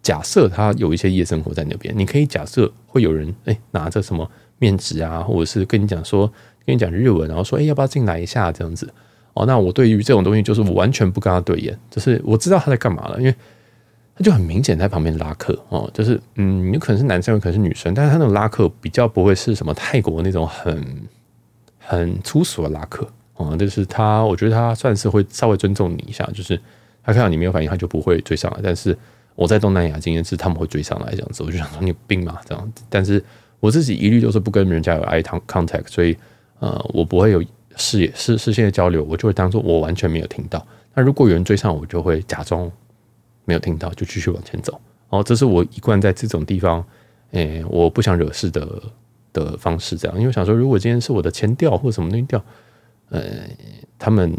假设他有一些夜生活在那边，你可以假设会有人哎、拿着什么面纸啊，或者是跟你讲说跟你讲日文，然后说哎、要不要进来一下这样子。哦，那我对于这种东西就是我完全不跟他对眼，就是我知道他在干嘛了，因为。就很明显在旁边拉客哦，就是嗯，有可能是男生，有可能是女生，但是他那种拉客比较不会是什么泰国那种很很粗俗的拉客哦，就是他，我觉得他算是会稍微尊重你一下，就是他看到你没有反应，他就不会追上来。但是我在东南亚经验是他们会追上来这样子，我就想说你有病嘛这样子。但是我自己一律都是不跟人家有 eye contact，所以呃，我不会有视野视视线的交流，我就会当做我完全没有听到。那如果有人追上，我就会假装。没有听到就继续往前走哦，这是我一贯在这种地方，诶，我不想惹事的的方式，这样，因为想说，如果今天是我的前调或者什么东西调，呃，他们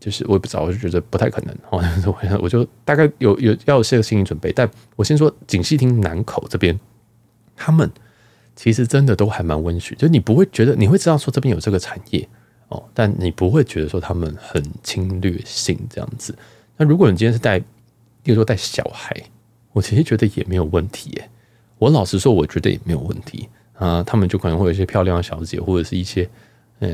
就是我也不知道，我就觉得不太可能哦，我 我就大概有有要有些个心理准备。但我先说锦溪厅南口这边，他们其实真的都还蛮温煦，就你不会觉得你会知道说这边有这个产业哦，但你不会觉得说他们很侵略性这样子。那如果你今天是带比如说带小孩，我其实觉得也没有问题耶。我老实说，我觉得也没有问题啊。他们就可能会有一些漂亮的小姐，或者是一些呃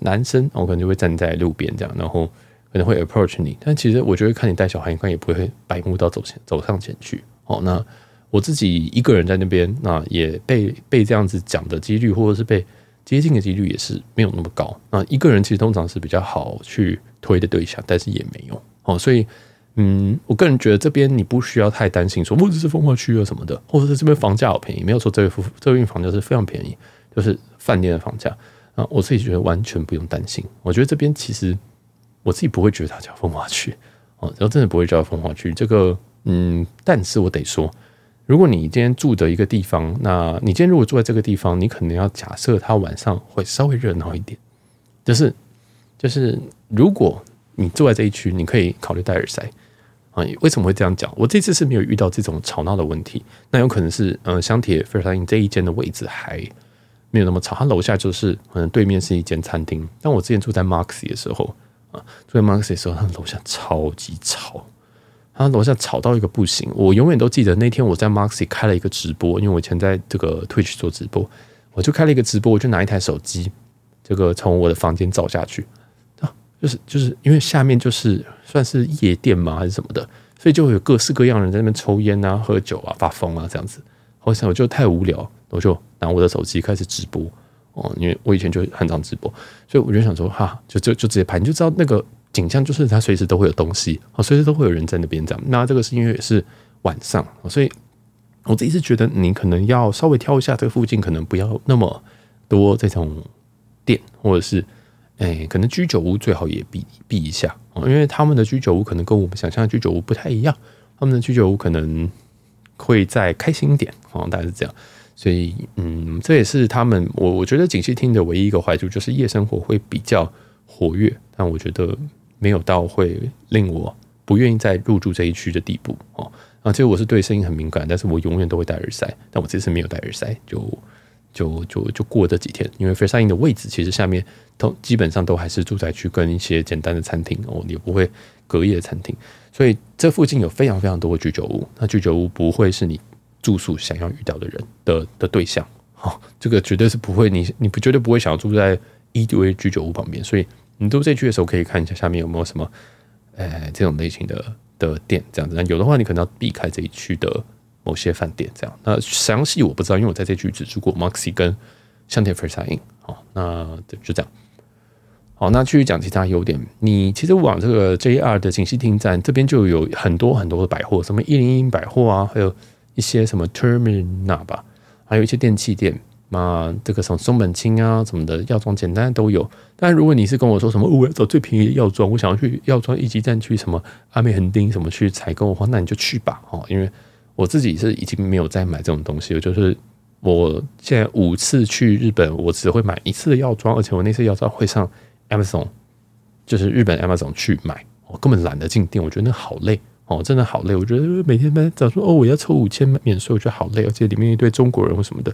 男生，我可能就会站在路边这样，然后可能会 approach 你。但其实我觉得看你带小孩，应该也不会白目到走前走上前去。哦，那我自己一个人在那边，那也被被这样子讲的几率，或者是被接近的几率，也是没有那么高。那，一个人其实通常是比较好去推的对象，但是也没有哦，所以。嗯，我个人觉得这边你不需要太担心，说或者是风化区啊什么的，或者是这边房价好便宜，没有说这边这边房价是非常便宜，就是饭店的房价啊，我自己觉得完全不用担心。我觉得这边其实我自己不会觉得它叫风化区哦，然后真的不会叫风化区。这个嗯，但是我得说，如果你今天住的一个地方，那你今天如果住在这个地方，你可能要假设它晚上会稍微热闹一点，就是就是如果你住在这一区，你可以考虑戴耳塞。为什么会这样讲？我这次是没有遇到这种吵闹的问题，那有可能是，嗯，香铁 Versailles 这一间的位置还没有那么吵，它楼下就是可能对面是一间餐厅。但我之前住在 Maxi 的时候啊，住在 Maxi 的时候，它楼下超级吵，它楼下吵到一个不行。我永远都记得那天我在 Maxi 开了一个直播，因为我以前在这个 Twitch 做直播，我就开了一个直播，我就拿一台手机，这个从我的房间照下去。就是就是因为下面就是算是夜店嘛，还是什么的，所以就会有各式各样的人在那边抽烟啊、喝酒啊、发疯啊这样子。好像我就太无聊，我就拿我的手机开始直播哦，因为我以前就很常直播，所以我就想说哈，就就就直接拍，你就知道那个景象就是它随时都会有东西，哦，随时都会有人在那边这样。那这个是因为也是晚上，所以我自己是觉得你可能要稍微挑一下这附近，可能不要那么多这种店或者是。哎，可能居酒屋最好也避避一下哦，因为他们的居酒屋可能跟我们想象的居酒屋不太一样，他们的居酒屋可能会再开心一点哦，大概是这样。所以，嗯，这也是他们我我觉得锦糸町的唯一一个坏处，就是夜生活会比较活跃，但我觉得没有到会令我不愿意再入住这一区的地步哦。啊，其实我是对声音很敏感，但是我永远都会戴耳塞，但我这次没有戴耳塞，就。就就就过这几天，因为 Versailles 的位置其实下面都基本上都还是住宅区跟一些简单的餐厅哦，也不会隔夜的餐厅，所以这附近有非常非常多的居酒屋。那居酒屋不会是你住宿想要遇到的人的的对象，哦，这个绝对是不会，你你不绝对不会想要住在一堆居酒屋旁边，所以你住这区的时候可以看一下下面有没有什么，呃，这种类型的的店这样子。那有的话，你可能要避开这一区的某些饭店这样。那详细我不知道，因为我在这区只住过 Moxy 跟香铁 Versailles Inn。好，那就这样。好，那继续讲其他优点。你其实往这个 JR 的锦溪町站这边就有很多很多的百货，什么一零一百货啊，还有一些什么 Terminal 吧，还有一些电器店，那这个什么松本清啊什么的药妆简单都有。但如果你是跟我说什么我要找最便宜的药妆，我想要去药妆一级站去什么阿美横丁什么去采购的话，那你就去吧。哦，因为我自己是已经没有再买这种东西，了就是我现在五次去日本，我只会买一次的药妆，而且我那次药妆会上。Amazon 就是日本 Amazon 去买，我根本懒得进店，我觉得那好累哦，真的好累。我觉得每天在早说哦，我要抽五千免税，我觉得好累，而且里面一堆中国人或什么的，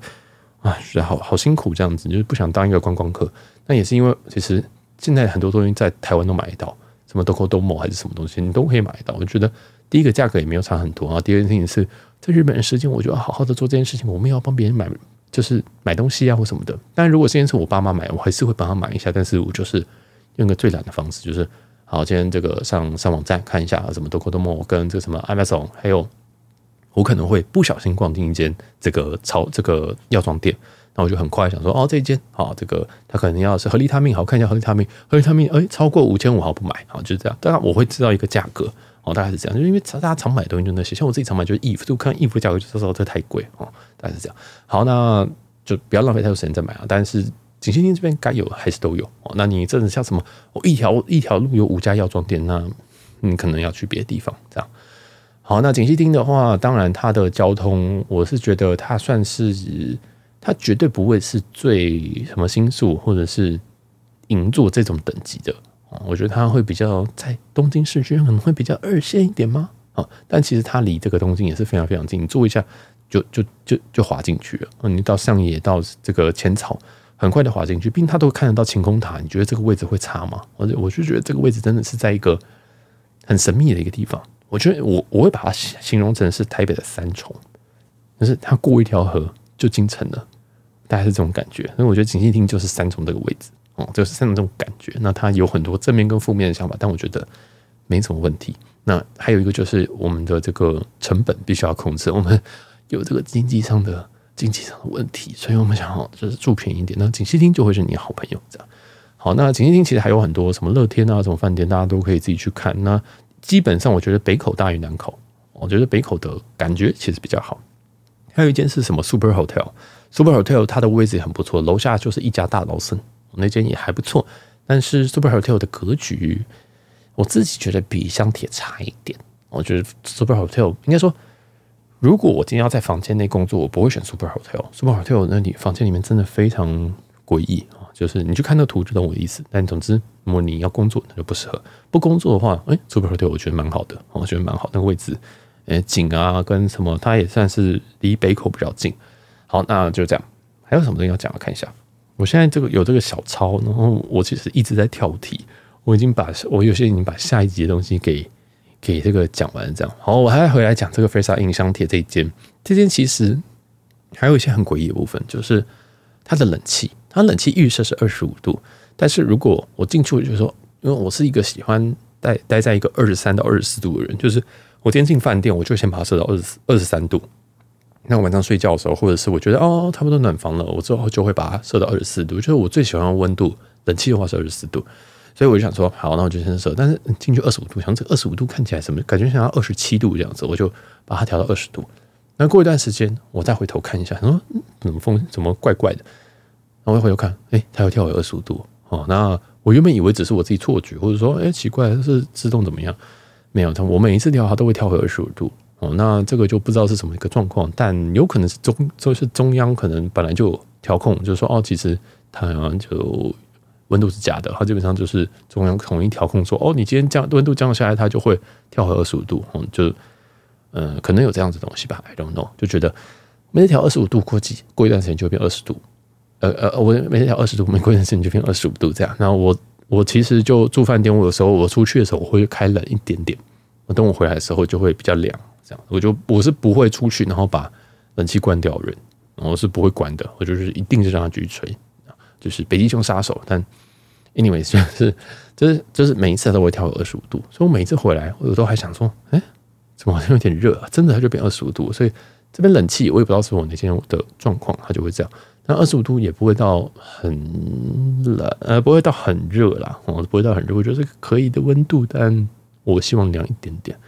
啊，觉得好好辛苦这样子，就是不想当一个观光客。那也是因为其实现在很多东西在台湾都买得到，什么 Docomo 还是什么东西，你都可以买得到。我觉得第一个价格也没有差很多啊。第二件事情是在日本的时间，我就要好好的做这件事情，我们要帮别人买。就是买东西啊或什么的，但如果这件事我爸妈买，我还是会帮他买一下。但是我就是用个最懒的方式，就是好，今天这个上上网站看一下什么 Docomo 跟这个什么 Amazon，还有我可能会不小心逛进一间这个超这个药妆店，那我就很快想说哦，这一间好，这个他可能要是合利他命，好看一下合利他命，合利他命哎超过五千五毫不买，好就是这样。当然我会知道一个价格。哦，大概是这样，就是因为大家常买的东西就那些，像我自己常买就是衣服，就看衣服价格就知道这太贵哦，大概是这样。好，那就不要浪费太多时间再买啊。但是锦溪町这边该有还是都有哦。那你真的像什么，我一条一条路有五家药妆店，那你可能要去别的地方这样。好，那锦溪町的话，当然它的交通，我是觉得它算是它绝对不会是最什么新宿或者是银座这种等级的。我觉得它会比较在东京市区可能会比较二线一点吗？啊，但其实它离这个东京也是非常非常近，你坐一下就就就就滑进去了。你到上野到这个浅草，很快的滑进去，并它都看得到晴空塔。你觉得这个位置会差吗？我我就觉得这个位置真的是在一个很神秘的一个地方。我觉得我我会把它形容成是台北的三重，就是它过一条河就进城了，大概是这种感觉。所以我觉得锦溪町就是三重这个位置。哦，就是像这种感觉。那它有很多正面跟负面的想法，但我觉得没什么问题。那还有一个就是我们的这个成本必须要控制，我们有这个经济上的经济上的问题，所以我们想要就是住便宜一点。那锦溪厅就会是你好朋友，这样。好，那锦溪厅其实还有很多什么乐天啊，什么饭店，大家都可以自己去看。那基本上我觉得北口大于南口，我觉得北口的感觉其实比较好。还有一间是什么 Super Hotel，Super Hotel 它的位置也很不错，楼下就是一家大劳森。那间也还不错，但是 Super Hotel 的格局，我自己觉得比香铁差一点。我觉得 Super Hotel 应该说，如果我今天要在房间内工作，我不会选 Super Hotel。Super Hotel 那里房间里面真的非常诡异啊，就是你去看那图就懂我的意思。但总之，如果你要工作，那就不适合；不工作的话，哎，Super Hotel 我觉得蛮好的，我觉得蛮好，那个位置，呃，景啊跟什么，它也算是离北口比较近。好，那就这样。还有什么东西要讲？我看一下。我现在这个有这个小抄，然后我其实一直在跳题，我已经把我有些已经把下一集的东西给给这个讲完，这样好，我还要回来讲这个 Versailles Inn 香铁这一间，这间其实还有一些很诡异的部分，就是它的冷气，它冷气预设是二十五度，但是如果我进去就说，因为我是一个喜欢待待在一个二十三到二十四度的人，就是我今天进饭店，我就先把它设到二十二十三度。那晚上睡觉的时候，或者是我觉得哦，差不多暖房了，我之后就会把它设到二十四度。就是我最喜欢的温度，冷气的话是二十四度，所以我就想说，好，那我就先设。但是进去二十五度，想这二十五度看起来什么？感觉像要二十七度这样子，我就把它调到二十度。那过一段时间，我再回头看一下，说怎么风怎么怪怪的？然后我回头看，哎、它又跳回二十五度。哦，那我原本以为只是我自己错觉，或者说，哎、奇怪，是自动怎么样？没有，它我每一次调它都会跳回二十五度。哦，那这个就不知道是什么一个状况，但有可能是中，就是中央可能本来就调控，就是说哦，其实它好像就温度是假的，它基本上就是中央统一调控说，哦，你今天降温度降下来，它就会跳回二十五度，嗯，就嗯，可能有这样子东西吧，I don't know，就觉得每天调二十五度，过几过一段时间就变二十度，呃呃，我每天调二十度，每过一段时间就变二十五度这样。然后我我其实就住饭店，我有时候我出去的时候我会开冷一点点，我等我回来的时候就会比较凉。这样，我就我是不会出去，然后把冷气关掉的人，我是不会关的，我就是一定是让它继续吹，就是北极熊杀手。但 anyway，就是就是就是每一次都会跳二十五度，所以我每一次回来我都还想说，哎，怎么好像有点热啊？真的它就变二十五度，所以这边冷气我也不知道是我那天的状况，它就会这样。但二十五度也不会到很冷，呃，不会到很热啦，哦，不会到很热，我觉得是可以的温度，但我希望凉一点点。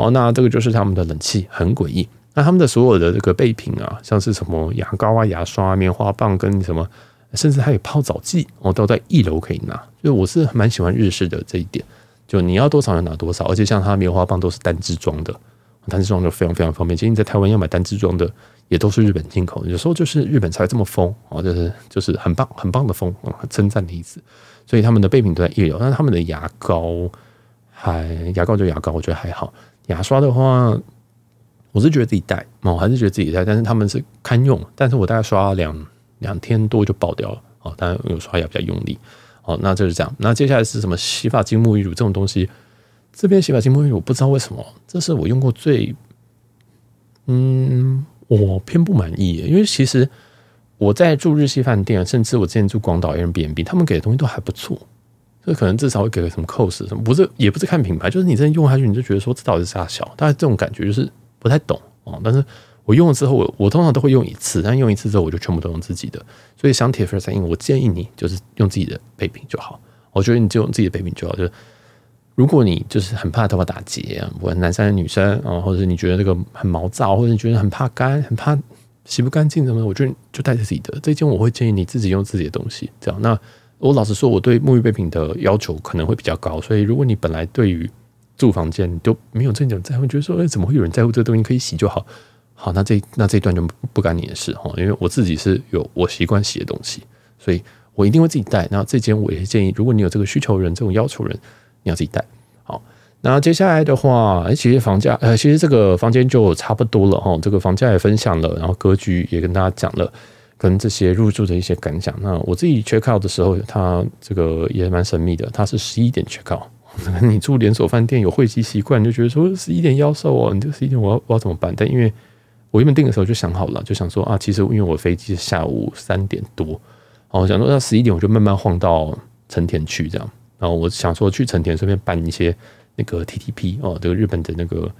好，那这个就是他们的冷气，很诡异。那他们的所有的这个备品啊，像是什么牙膏啊、牙刷、啊棉花棒跟什么，甚至还有泡澡剂，哦，都在一楼可以拿。就我是蛮喜欢日式的这一点，就你要多少就拿多少，而且像它棉花棒都是单支装的，单支装就非常非常方便。其实你在台湾要买单支装的。也都是日本进口，有时候就是日本才这么疯哦，就是就是很棒很棒的疯啊，称赞的意思。所以他们的备品都在一楼，但是他们的牙膏还牙膏就牙膏，我觉得还好。牙刷的话，我是觉得自己带我，还是觉得自己带，但是他们是堪用，但是我大概刷两两天多就爆掉了哦，当然有刷牙比较用力哦，那就是这样。那接下来是什么洗发精、沐浴乳这种东西？这边洗发精、沐浴乳我不知道为什么，这是我用过最嗯。我偏不满意，因为其实我在住日系饭店，甚至我之前住广岛 Airbnb，他们给的东西都还不错，所以可能至少会给个什么 cos 什么，不是也不是看品牌，就是你真的用下去，你就觉得说这到底是啥小，大概这种感觉就是不太懂哦。但是我用了之后，我我通常都会用一次，但用一次之后我就全部都用自己的，所以想铁粉三英，我建议你就是用自己的备品就好，我觉得你就用自己的备品就好，就是。如果你就是很怕头发打结，不管男生女生啊，或者是你觉得这个很毛躁，或者你觉得很怕干、很怕洗不干净什么，我觉得就带着自己的。这件我会建议你自己用自己的东西。这样，那我老实说，我对沐浴备品的要求可能会比较高，所以如果你本来对于住房间都没有这种在乎，觉得说，哎，怎么会有人在乎这个东西？可以洗就好。好，那这那这一段就不不干你的事哈，因为我自己是有我习惯洗的东西，所以我一定会自己带。那这间我也是建议，如果你有这个需求人、这种要求人。你要自己带好，那接下来的话，哎，其实房价，呃，其实这个房间就差不多了哈。这个房价也分享了，然后格局也跟大家讲了，跟这些入住的一些感想。那我自己 check out 的时候，它这个也蛮神秘的，它是十一点 check out。你住连锁饭店有会籍习惯，你就觉得说十一点要售哦，你这十一点我要我要怎么办？但因为我原本订的时候就想好了，就想说啊，其实因为我飞机是下午三点多，我想说那十一点我就慢慢晃到成田去这样。然后我想说去成田顺便办一些那个 TTP 哦，这个日本的那个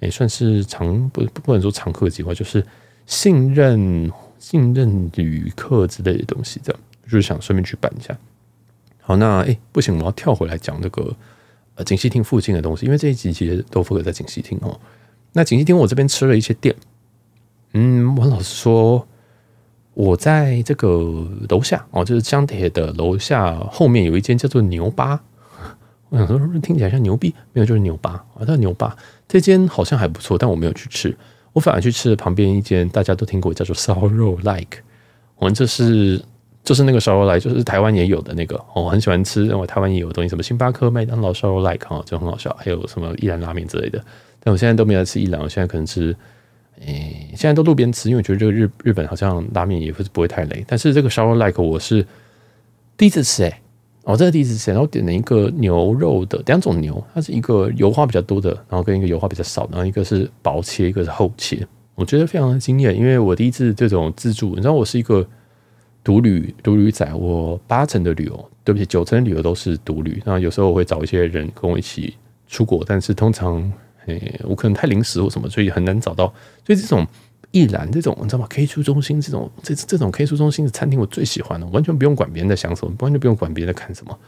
也，算是常不不能说常客计划，就是信任信任旅客之类的东西，这样就是想顺便去办一下。好，那诶不行，我要跳回来讲那个呃锦溪町附近的东西，因为这一集其实都 focus 在锦溪町哦。那锦溪町我这边吃了一些店，嗯，我老实说。我在这个楼下哦，就是江铁的楼下后面有一间叫做牛八，我想说是不是听起来像牛逼，没有就是牛八啊，叫牛八。这间好像还不错，但我没有去吃，我反而去吃了旁边一间大家都听过叫做烧肉 like，我们这是就是那个烧肉 like，就是台湾也有的那个，我很喜欢吃，因为台湾也有东西，什么星巴克、麦当劳烧肉 like 啊，就很好笑，还有什么一兰拉面之类的。但我现在都没有吃一兰，我现在可能吃。诶，现在都路边吃，因为我觉得这个日日本好像拉面也不是不会太累。但是这个烧肉 like 我是第一次吃诶，哦，这个第一次吃，然后点了一个牛肉的两种牛，它是一个油花比较多的，然后跟一个油花比较少，然后一个是薄切，一个是厚切，我觉得非常的惊艳，因为我第一次这种自助，你知道我是一个独旅独旅仔，我八成的旅游，对不起，九成的旅游都是独旅，那有时候我会找一些人跟我一起出国，但是通常。诶，我可能太临时或什么，所以很难找到。所以这种一兰这种，你知道吗？K 书中心这种这这种 K 书中心的餐厅，我最喜欢了，完全不用管别人在想什么，完全不用管别人在看什么，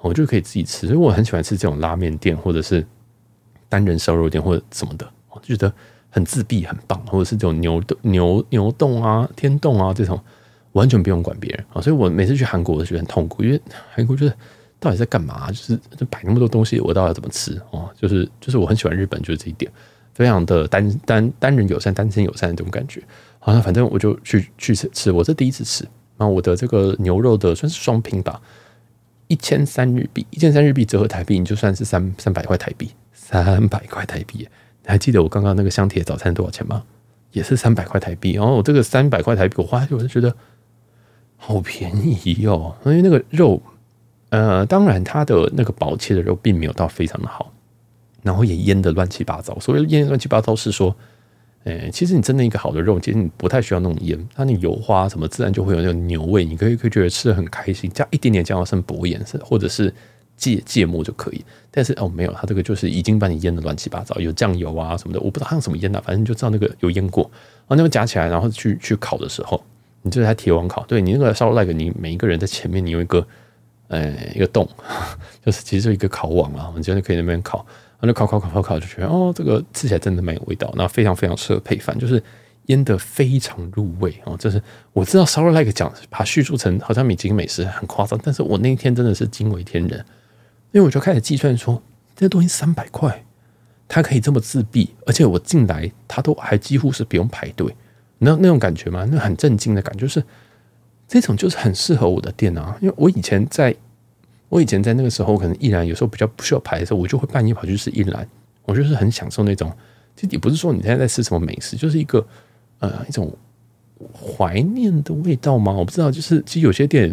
我就可以自己吃。所以我很喜欢吃这种拉面店，或者是单人烧肉店或者什么的，我就觉得很自闭，很棒。或者是这种牛洞牛牛洞啊、天洞啊这种，完全不用管别人啊。所以我每次去韩国，我都觉得很痛苦，因为韩国就是。到底在干嘛？就是摆那么多东西，我到底要怎么吃哦？就是就是我很喜欢日本，就是这一点，非常的单单单人友善、单身友善的这种感觉。好，像反正我就去去吃吃，我是第一次吃。然后我的这个牛肉的算是双拼吧，一千三日币，一千三日币折合台币，你就算是三三百块台币，三百块台币。你还记得我刚刚那个香铁早餐多少钱吗？也是三百块台币。然后我这个三百块台币，我花我就觉得好便宜哦，因为那个肉。呃，当然，它的那个薄切的肉并没有到非常的好，然后也腌得乱七八糟。所谓腌乱七八糟是说，哎，其实你真的一个好的肉，其实你不太需要弄盐，它那油花什么自然就会有那种牛味，你可以可以觉得吃的很开心，加一点点酱油生薄盐是或者是芥芥末就可以。但是哦，没有，它这个就是已经把你腌的乱七八糟，有酱油啊什么的，我不知道它用什么腌的，反正就知道那个有腌过，然后那个夹起来，然后去去烤的时候，你就是在铁网烤，对你那个烧肉 like，你每一个人在前面你有一个呃一个洞，就是其实就一个烤网啊，你真的可以那边烤。那烤烤烤烤烤就觉得哦，这个吃起来真的蛮有味道，那非常非常适合配饭，就是腌得非常入味哦。这是我知道烧肉 like 讲把它叙述成好像米其林美食很夸张，但是我那一天真的是惊为天人，因为我就开始计算说，这东西三百块，它可以这么自闭，而且我进来它都还几乎是不用排队，那那种感觉吗？那很震惊的感觉，就是这种就是很适合我的店啊，因为我以前在。我以前在那个时候，可能一兰有时候比较不需要排的时候，我就会半夜跑去吃一兰。我就是很享受那种，其实也不是说你现在在吃什么美食，就是一个呃一种怀念的味道吗？我不知道。就是其实有些店，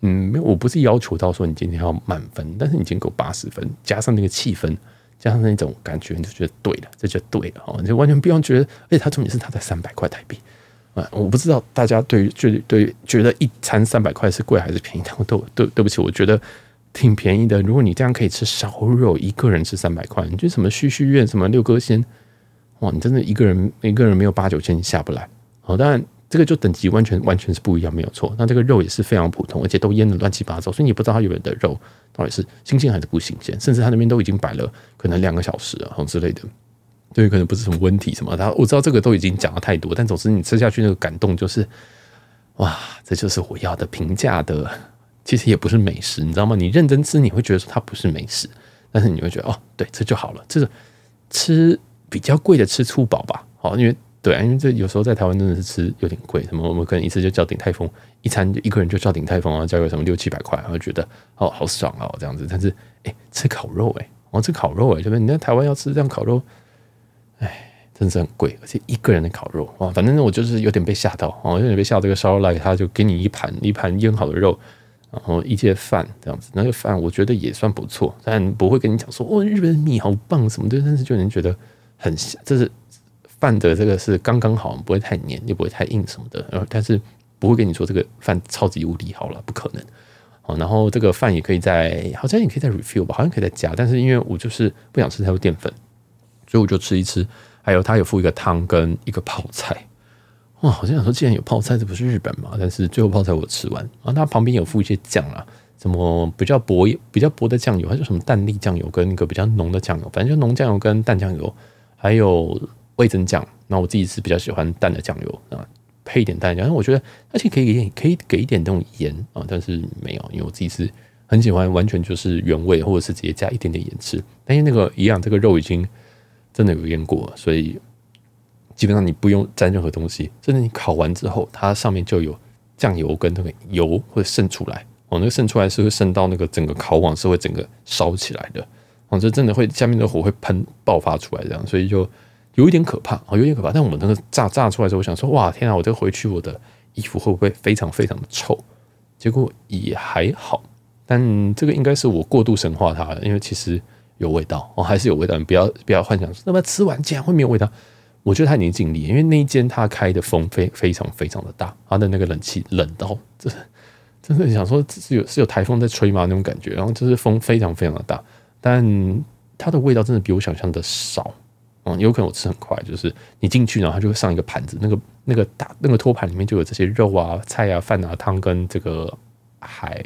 嗯，没有，我不是要求到说你今天要满分，但是你已经够八十分，加上那个气氛，加上那种感觉，你就觉得对了，这就对了哦，你就完全不用觉得。而且它重点是它才三百块台币啊！我不知道大家对于对对觉得一餐三百块是贵还是便宜，但我都对对不起，我觉得。挺便宜的，如果你这样可以吃烧肉，一个人吃三百块，你就什么旭旭苑、什么六哥仙，哇，你真的一个人一个人没有八九千你下不来。好，当然这个就等级完全完全是不一样，没有错。那这个肉也是非常普通，而且都腌的乱七八糟，所以你不知道它有的肉到底是新鲜还是不新鲜，甚至它那边都已经摆了可能两个小时啊，之类的，对，可能不是什么温体什么。然后我知道这个都已经讲了太多，但总之你吃下去那个感动就是，哇，这就是我要的平价的。其实也不是美食，你知道吗？你认真吃，你会觉得说它不是美食，但是你会觉得哦，对，这就好了。这是吃比较贵的吃粗饱吧？好，因为对啊，因为这有时候在台湾真的是吃有点贵。什么我们可能一次就叫鼎泰丰，一餐就一个人就叫鼎泰丰啊，叫个什么六七百块，然后觉得哦好爽哦这样子。但是哎，吃烤肉哎，哦吃烤肉哎，就是你在台湾要吃这样烤肉，哎，真是很贵，而且一个人的烤肉啊，反正我就是有点被吓到哦，有点被吓到。这个烧肉来，他就给你一盘一盘腌好的肉。然后一些饭这样子，那个饭我觉得也算不错，但不会跟你讲说哦，日本的米好棒什么的，但是就能觉得很，这是饭的这个是刚刚好，不会太黏，也不会太硬什么的。然后但是不会跟你说这个饭超级无敌好了，不可能。哦，然后这个饭也可以在，好像也可以再 refill 吧，好像可以再加，但是因为我就是不想吃太多淀粉，所以我就吃一吃。还有他有附一个汤跟一个泡菜。哇，好像想说，既然有泡菜，这不是日本嘛？但是最后泡菜我吃完，然后它旁边有附一些酱啊，什么比较薄、比较薄的酱油，还是什么淡丽酱油跟一个比较浓的酱油，反正就浓酱油跟淡酱油，还有味增酱。那我自己是比较喜欢淡的酱油啊，配一点淡酱。但我觉得而且可以给可以给一点那种盐啊，但是没有，因为我自己是很喜欢完全就是原味，或者是直接加一点点盐吃。但是那个一样，这个肉已经真的有腌过，所以。基本上你不用沾任何东西，甚至你烤完之后，它上面就有酱油跟那个油会渗出来哦，那个渗出来是会渗到那个整个烤网，是会整个烧起来的哦，这真的会下面的火会喷爆发出来这样，所以就有一点可怕哦，有点可怕。但我们那个炸炸出来之后，我想说哇天啊，我这回去我的衣服会不会非常非常的臭？结果也还好，但这个应该是我过度神化它了，因为其实有味道哦，还是有味道，你不要不要幻想说那么吃完竟然会没有味道。我觉得他已经尽力因为那一间他开的风非非常非常的大他的那个冷气冷到真真的想说是有是有台风在吹吗？那种感觉然后就是风非常非常的大。但它的味道真的比我想象的少。嗯有可能我吃很快就是你进去然后它就会上一个盘子那个那个大那个托盘里面就有这些肉啊菜啊饭啊汤跟这个海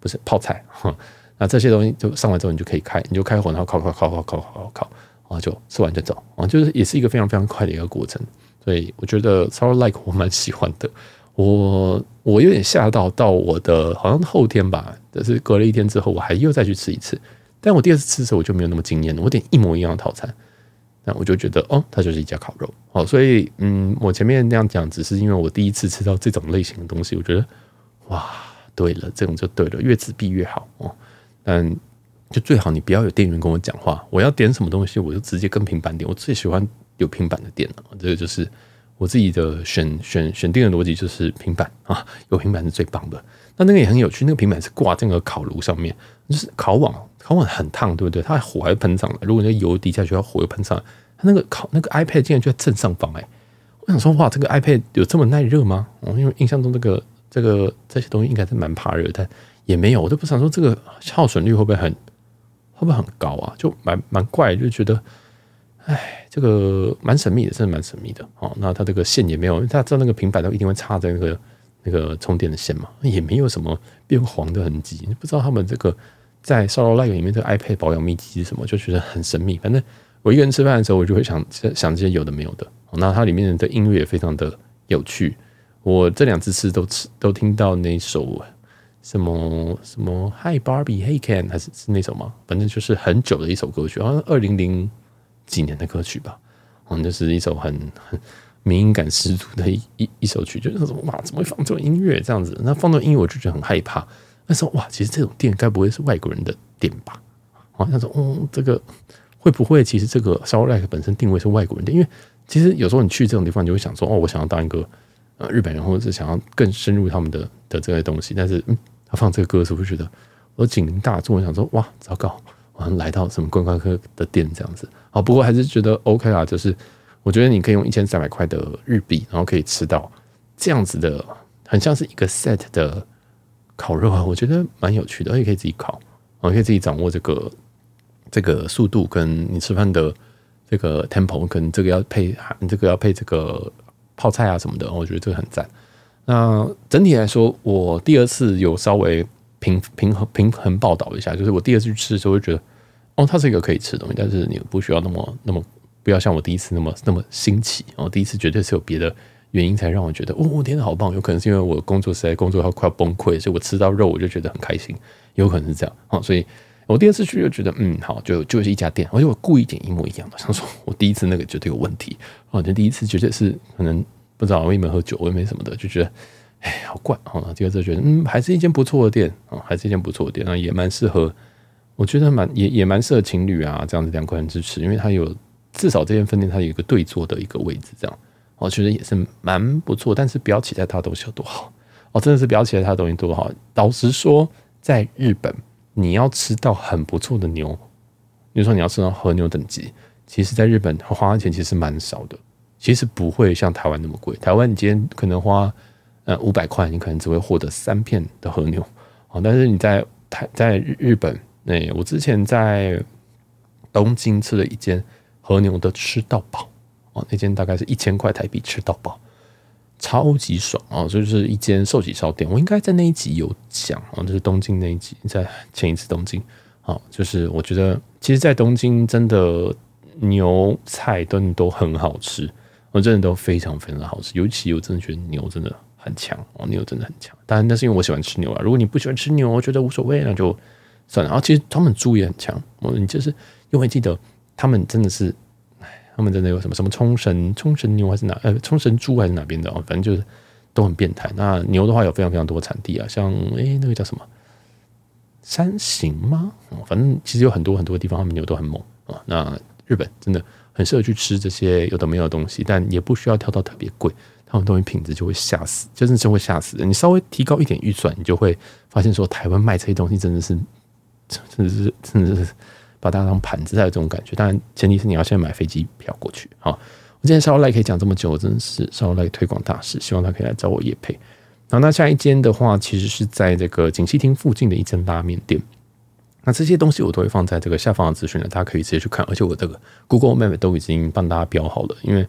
不是泡菜哈。那这些东西就上完之后你就可以开你就开火然后烤烤烤烤烤烤烤。啊，就吃完就走啊，就是也是一个非常非常快的一个过程，所以我觉得烧肉 like 我蛮喜欢的。我我有点吓到，到我的好像后天吧，但是隔了一天之后，我还又再去吃一次。但我第二次吃的时候，我就没有那么惊艳了。我点一模一样的套餐，那我就觉得哦，它就是一家烤肉。哦，所以嗯，我前面那样讲，只是因为我第一次吃到这种类型的东西，我觉得哇，对了，这种就对了，越自闭越好哦。但就最好你不要有店员跟我讲话，我要点什么东西，我就直接跟平板点。我最喜欢有平板的店了，这个就是我自己的选选选定的逻辑，就是平板啊，有平板是最棒的。那那个也很有趣，那个平板是挂在那个烤炉上面，就是烤网，烤网很烫，对不对？它火还喷上来，如果那油滴下去，它火又喷上来，他那个烤那个 iPad 竟然就在正上方哎、我想说哇，这个 iPad 有这么耐热吗？哦，因为印象中这个这个这些东西应该是蛮怕热，但也没有，我都不想说这个耗损率会不会很会不会很高啊？就蛮蛮怪，就觉得哎，这个蛮神秘的，真的蛮神秘的哦。那它这个线也没有，它知道那个平板都一定会插在那个那个充电的线嘛，也没有什么变黄的痕迹，不知道他们这个在 Solo Light 里面这个 iPad 保养秘籍是什么，就觉得很神秘。反正。我一个人吃饭的时候，我就会想想这些有的没有的。那它里面的音乐也非常的有趣。我这两次吃都吃都听到那首什么什么 Hi Barbie Hey Ken 还是是那首吗？反正就是很久的一首歌曲，好像二零零几年的歌曲吧。嗯，就是一首很很民音感十足的一一一首曲，就是那种哇，怎么会放这种音乐这样子？那放这种音乐我就觉得很害怕。那时候哇，其实这种店该不会是外国人的店吧？啊，那种哦，这个。会不会其实这个 Solar Light 本身定位是外国人的？因为其实有时候你去这种地方，你就会想说，哦，我想要当一个呃日本人，或者是想要更深入他们的的这些东西。但是，嗯，他放这个歌的时候，我就觉得我警铃大作，我想说，哇，糟糕，我好像来到什么观光客的店这样子。好，不过还是觉得 OK 啊，就是我觉得你可以用一千三百块的日币，然后可以吃到这样子的，很像是一个 set 的烤肉啊，我觉得蛮有趣的，而且可以自己烤，我可以自己掌握这个。这个速度跟你吃饭的这个 tempo，可能这个要配，这个要配这个泡菜啊什么的，我觉得这个很赞。那整体来说，我第二次有稍微平平衡平衡报道一下，就是我第二次去吃的时候，会觉得哦，它是一个可以吃的东西，但是你不需要那么那么不要像我第一次那么那么新奇。哦，第一次绝对是有别的原因才让我觉得哦，我天哪，好棒！有可能是因为我工作实在工作要快要崩溃，所以我吃到肉我就觉得很开心，有可能是这样。哦，所以。我第二次去就觉得，嗯，好，就就是一家店，而且我故意点一模一样的，想说我第一次那个绝对有问题，哦，就第一次绝对是可能不知道我也没喝酒，我也没什么的，就觉得，哎，好怪，哦，第二次觉得，嗯，还是一间不错的店，啊，还是一间不错的店，那也蛮适合，我觉得蛮也也蛮适合情侣啊这样子两个人支持，因为它有至少这间分店它有一个对坐的一个位置，这样，我觉得也是蛮不错，但是不要期待它东西有多好，哦，真的是不要期待它东西多好，老实说，在日本。你要吃到很不错的牛，比如说你要吃到和牛等级，其实在日本花的钱其实蛮少的，其实不会像台湾那么贵。台湾你今天可能花呃五百块，你可能只会获得三片的和牛啊，但是你在台在日本，那我之前在东京吃了一间和牛的吃到饱哦，那间大概是一千块台币吃到饱。超级爽啊！就是一间寿喜烧店，我应该在那一集有讲啊，就是东京那一集，在前一次东京啊，就是我觉得，其实，在东京真的牛菜真的都很好吃，我真的都非常非常的好吃，尤其我真的觉得牛真的很强哦，牛真的很强。当然，那是因为我喜欢吃牛啊。如果你不喜欢吃牛，我觉得无所谓，那就算了。然后，其实他们猪也很强，我你就是因为记得他们真的是。他们真的有什么什么冲绳冲绳牛还是哪呃冲绳猪还是哪边的哦，反正就是都很变态。那牛的话有非常非常多产地啊，像诶那个叫什么山形吗？反正其实有很多很多地方，他们牛都很猛啊。那日本真的很适合去吃这些有的没有的东西，但也不需要挑到特别贵，他们东西品质就会吓死，真的是会吓死人。你稍微提高一点预算，你就会发现说台湾卖这些东西真的是真的是真的是。把它当盘子，才有这种感觉。当然，前提是你要先买飞机票过去。好，我今天 Solar Light 可以讲这么久，我真的是 Solar Light 推广大使，希望他可以来找我业配。然后，那下一间的话，其实是在这个锦糸町附近的一间拉面店。那这些东西我都会放在这个下方的资讯了，大家可以直接去看。而且我这个 Google Map 都已经帮大家标好了，因为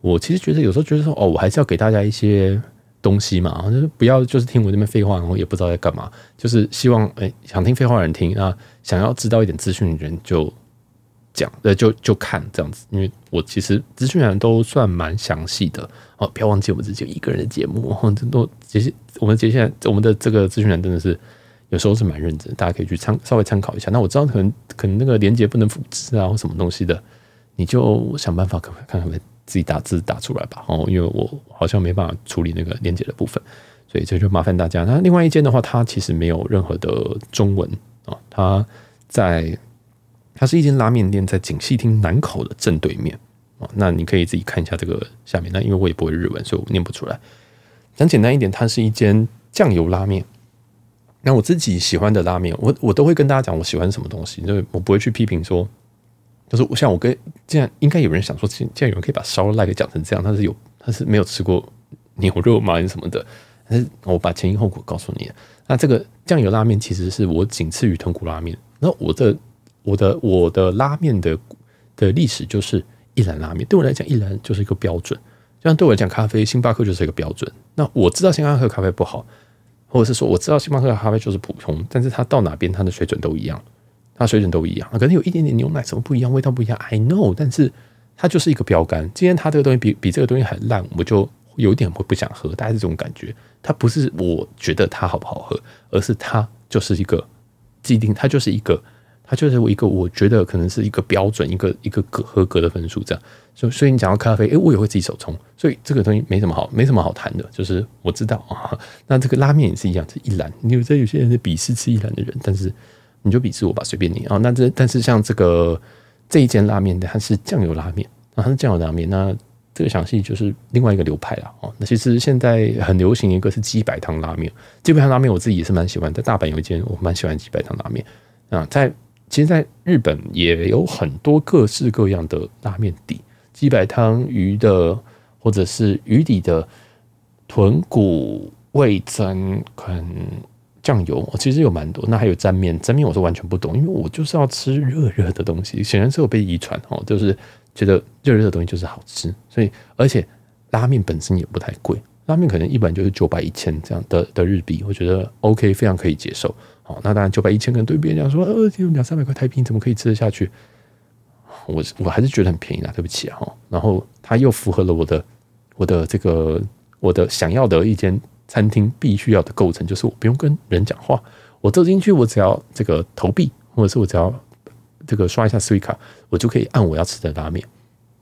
我其实觉得有时候觉得说，哦，我还是要给大家一些。东西嘛，就是不要就是听我这边废话，然后也不知道在干嘛。就是希望诶、欸，想听废话的人听啊，想要知道一点资讯的人就讲，呃，就就看这样子。因为我其实资讯栏都算蛮详细的哦。不要忘记我们只有一个人的节目，哦，真的，其实我们接下来我们的这个资讯栏真的是有时候是蛮认真，大家可以去参稍微参考一下。那我知道可能可能那个连接不能复制啊，或什么东西的，你就想办法看看看。自己打字打出来吧，哦，因为我好像没办法处理那个连接的部分，所以这就麻烦大家。那另外一间的话，它其实没有任何的中文啊，它在它是一间拉面店，在锦糸町南口的正对面啊。那你可以自己看一下这个下面。那因为我也不会日文，所以我念不出来。讲简单一点，它是一间酱油拉面。那我自己喜欢的拉面，我我都会跟大家讲我喜欢什么东西，因为我不会去批评说就是我像我跟这样，应该有人想说，既然有人可以把烧肉 like 讲成这样，他是有他是没有吃过牛肉吗？什么的？但是我把前因后果告诉你。那这个酱油拉面其实是我仅次于豚骨拉面。那我的我的我的拉面的的历史就是一兰拉面，对我来讲一兰就是一个标准。就像对我来讲，咖啡星巴克就是一个标准。那我知道星巴克咖啡不好，或者是说我知道星巴克的咖啡就是普通，但是它到哪边它的水准都一样。它水准都一样，可能有一点点牛奶什么不一样，味道不一样。I know，但是它就是一个标杆。今天它这个东西比比这个东西还烂，我就有点会不想喝，大概是这种感觉。它不是我觉得它好不好喝，而是它就是一个既定，它就是一个，它就是我一个，我觉得可能是一个标准，一个一个合格的分数这样。所以，所以你讲到咖啡，诶、我也会自己手冲，所以这个东西没什么好，没什么好谈的。就是我知道啊，那这个拉面也是一样，是一栏。你有在有些人在鄙视吃一栏的人，但是。你就鄙视我吧，随便你啊。那这但是像这个这一间拉面的，它是酱油拉面啊，它是酱油拉面。那这个详细就是另外一个流派了哦。那其实现在很流行一个是鸡白汤拉面，鸡白汤拉面我自己也是蛮喜欢，在大阪有一间我蛮喜欢鸡白汤拉面啊。在其实，在日本也有很多各式各样的拉面底，鸡白汤鱼的或者是鱼底的豚骨味噌可能。酱油，其实有蛮多。那还有沾面，沾面我是完全不懂，因为我就是要吃热热的东西。显然是有被遗传哦，就是觉得热热的东西就是好吃。所以，而且拉面本身也不太贵，拉面可能一般就是九百一千这样的的日币，我觉得 OK，非常可以接受。好，那当然九百一千可能对别人讲说，呃，有两三百块台币，怎么可以吃得下去？我我还是觉得很便宜啦，对不起啊。然后它又符合了我的我的这个我的想要的一间。餐厅必须要的构成就是我不用跟人讲话，我走进去，我只要这个投币，或者是我只要这个刷一下 Suica，我就可以按我要吃的拉面，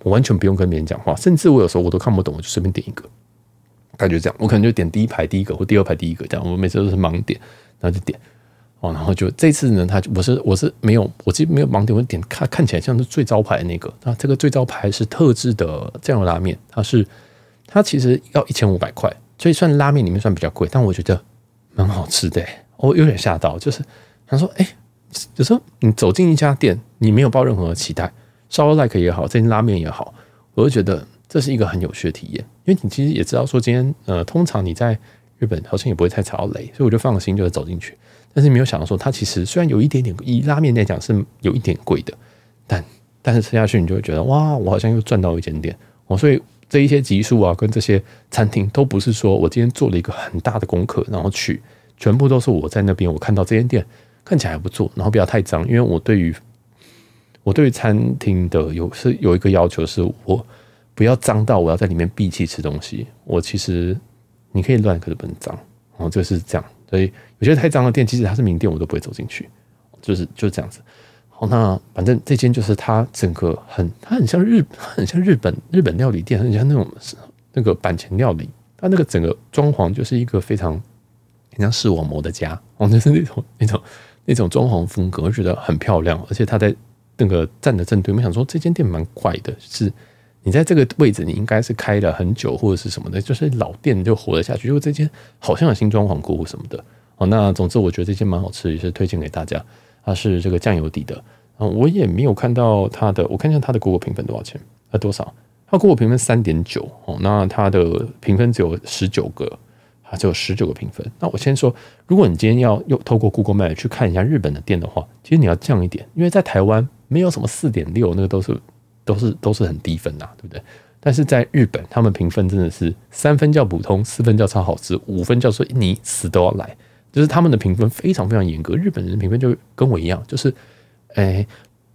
我完全不用跟别人讲话，甚至我有时候我都看不懂，我就随便点一个，感觉这样，我可能就点第一排第一个或第二排第一个这样，我每次都是盲点，然后就点哦，然后就这次呢，他我是我是没有，我其实没有盲点，我点看看起来像是最招牌的那个，那这个最招牌是特制的酱油拉面，它是它其实要一千五百块。所以算拉面里面算比较贵，但我觉得蛮好吃的。我有点吓到，就是他说：“哎，有时候你走进一家店，你没有抱任何期待，烧肉 like 也好，这间拉面也好，我就觉得这是一个很有趣的体验。因为你其实也知道说，今天呃，通常你在日本好像也不会太踩到雷，所以我就放心，就是走进去。但是没有想到说，它其实虽然有一点点以拉面来讲是有一点贵的，但但是吃下去你就会觉得哇，我好像又赚到一点点哦，所以。这一些集数啊，跟这些餐厅都不是说我今天做了一个很大的功课，然后去，全部都是我在那边，我看到这间店看起来还不错，然后不要太脏，因为我对于我对于餐厅的有是有一个要求，是我不要脏到我要在里面闭气吃东西。我其实你可以乱，可是不能脏，哦，就是这样。所以有些太脏的店，即使它是名店，我都不会走进去，就是就是这样子。好，那反正这间就是它整个很，它很像日，它很像日本日本料理店，很像那种那个板前料理。它那个整个装潢就是一个非常很像视网膜的家，哦，就是那种那种那种装潢风格，我觉得很漂亮。而且它在那个站的正对面，想说这间店蛮怪的，是你在这个位置，你应该是开了很久或者是什么的，就是老店就活了下去。因为这间好像有新装潢过什么的。哦，那总之我觉得这间蛮好吃，也是推荐给大家。它是这个酱油底的，我也没有看到它的，我看一下它的 Google 评分多少钱？它多少？它 Google 评分三点九哦，那它的评分只有十九个，它只有十九个评分。那我先说，如果你今天要又透过 Google Map 去看一下日本的店的话，其实你要降一点，因为在台湾没有什么四点六，那个都是都是都是很低分呐，对不对？但是在日本，他们评分真的是三分叫普通，四分叫超好吃，五分叫说你死都要来。就是他们的评分非常非常严格，日本人的评分就跟我一样，就是，哎，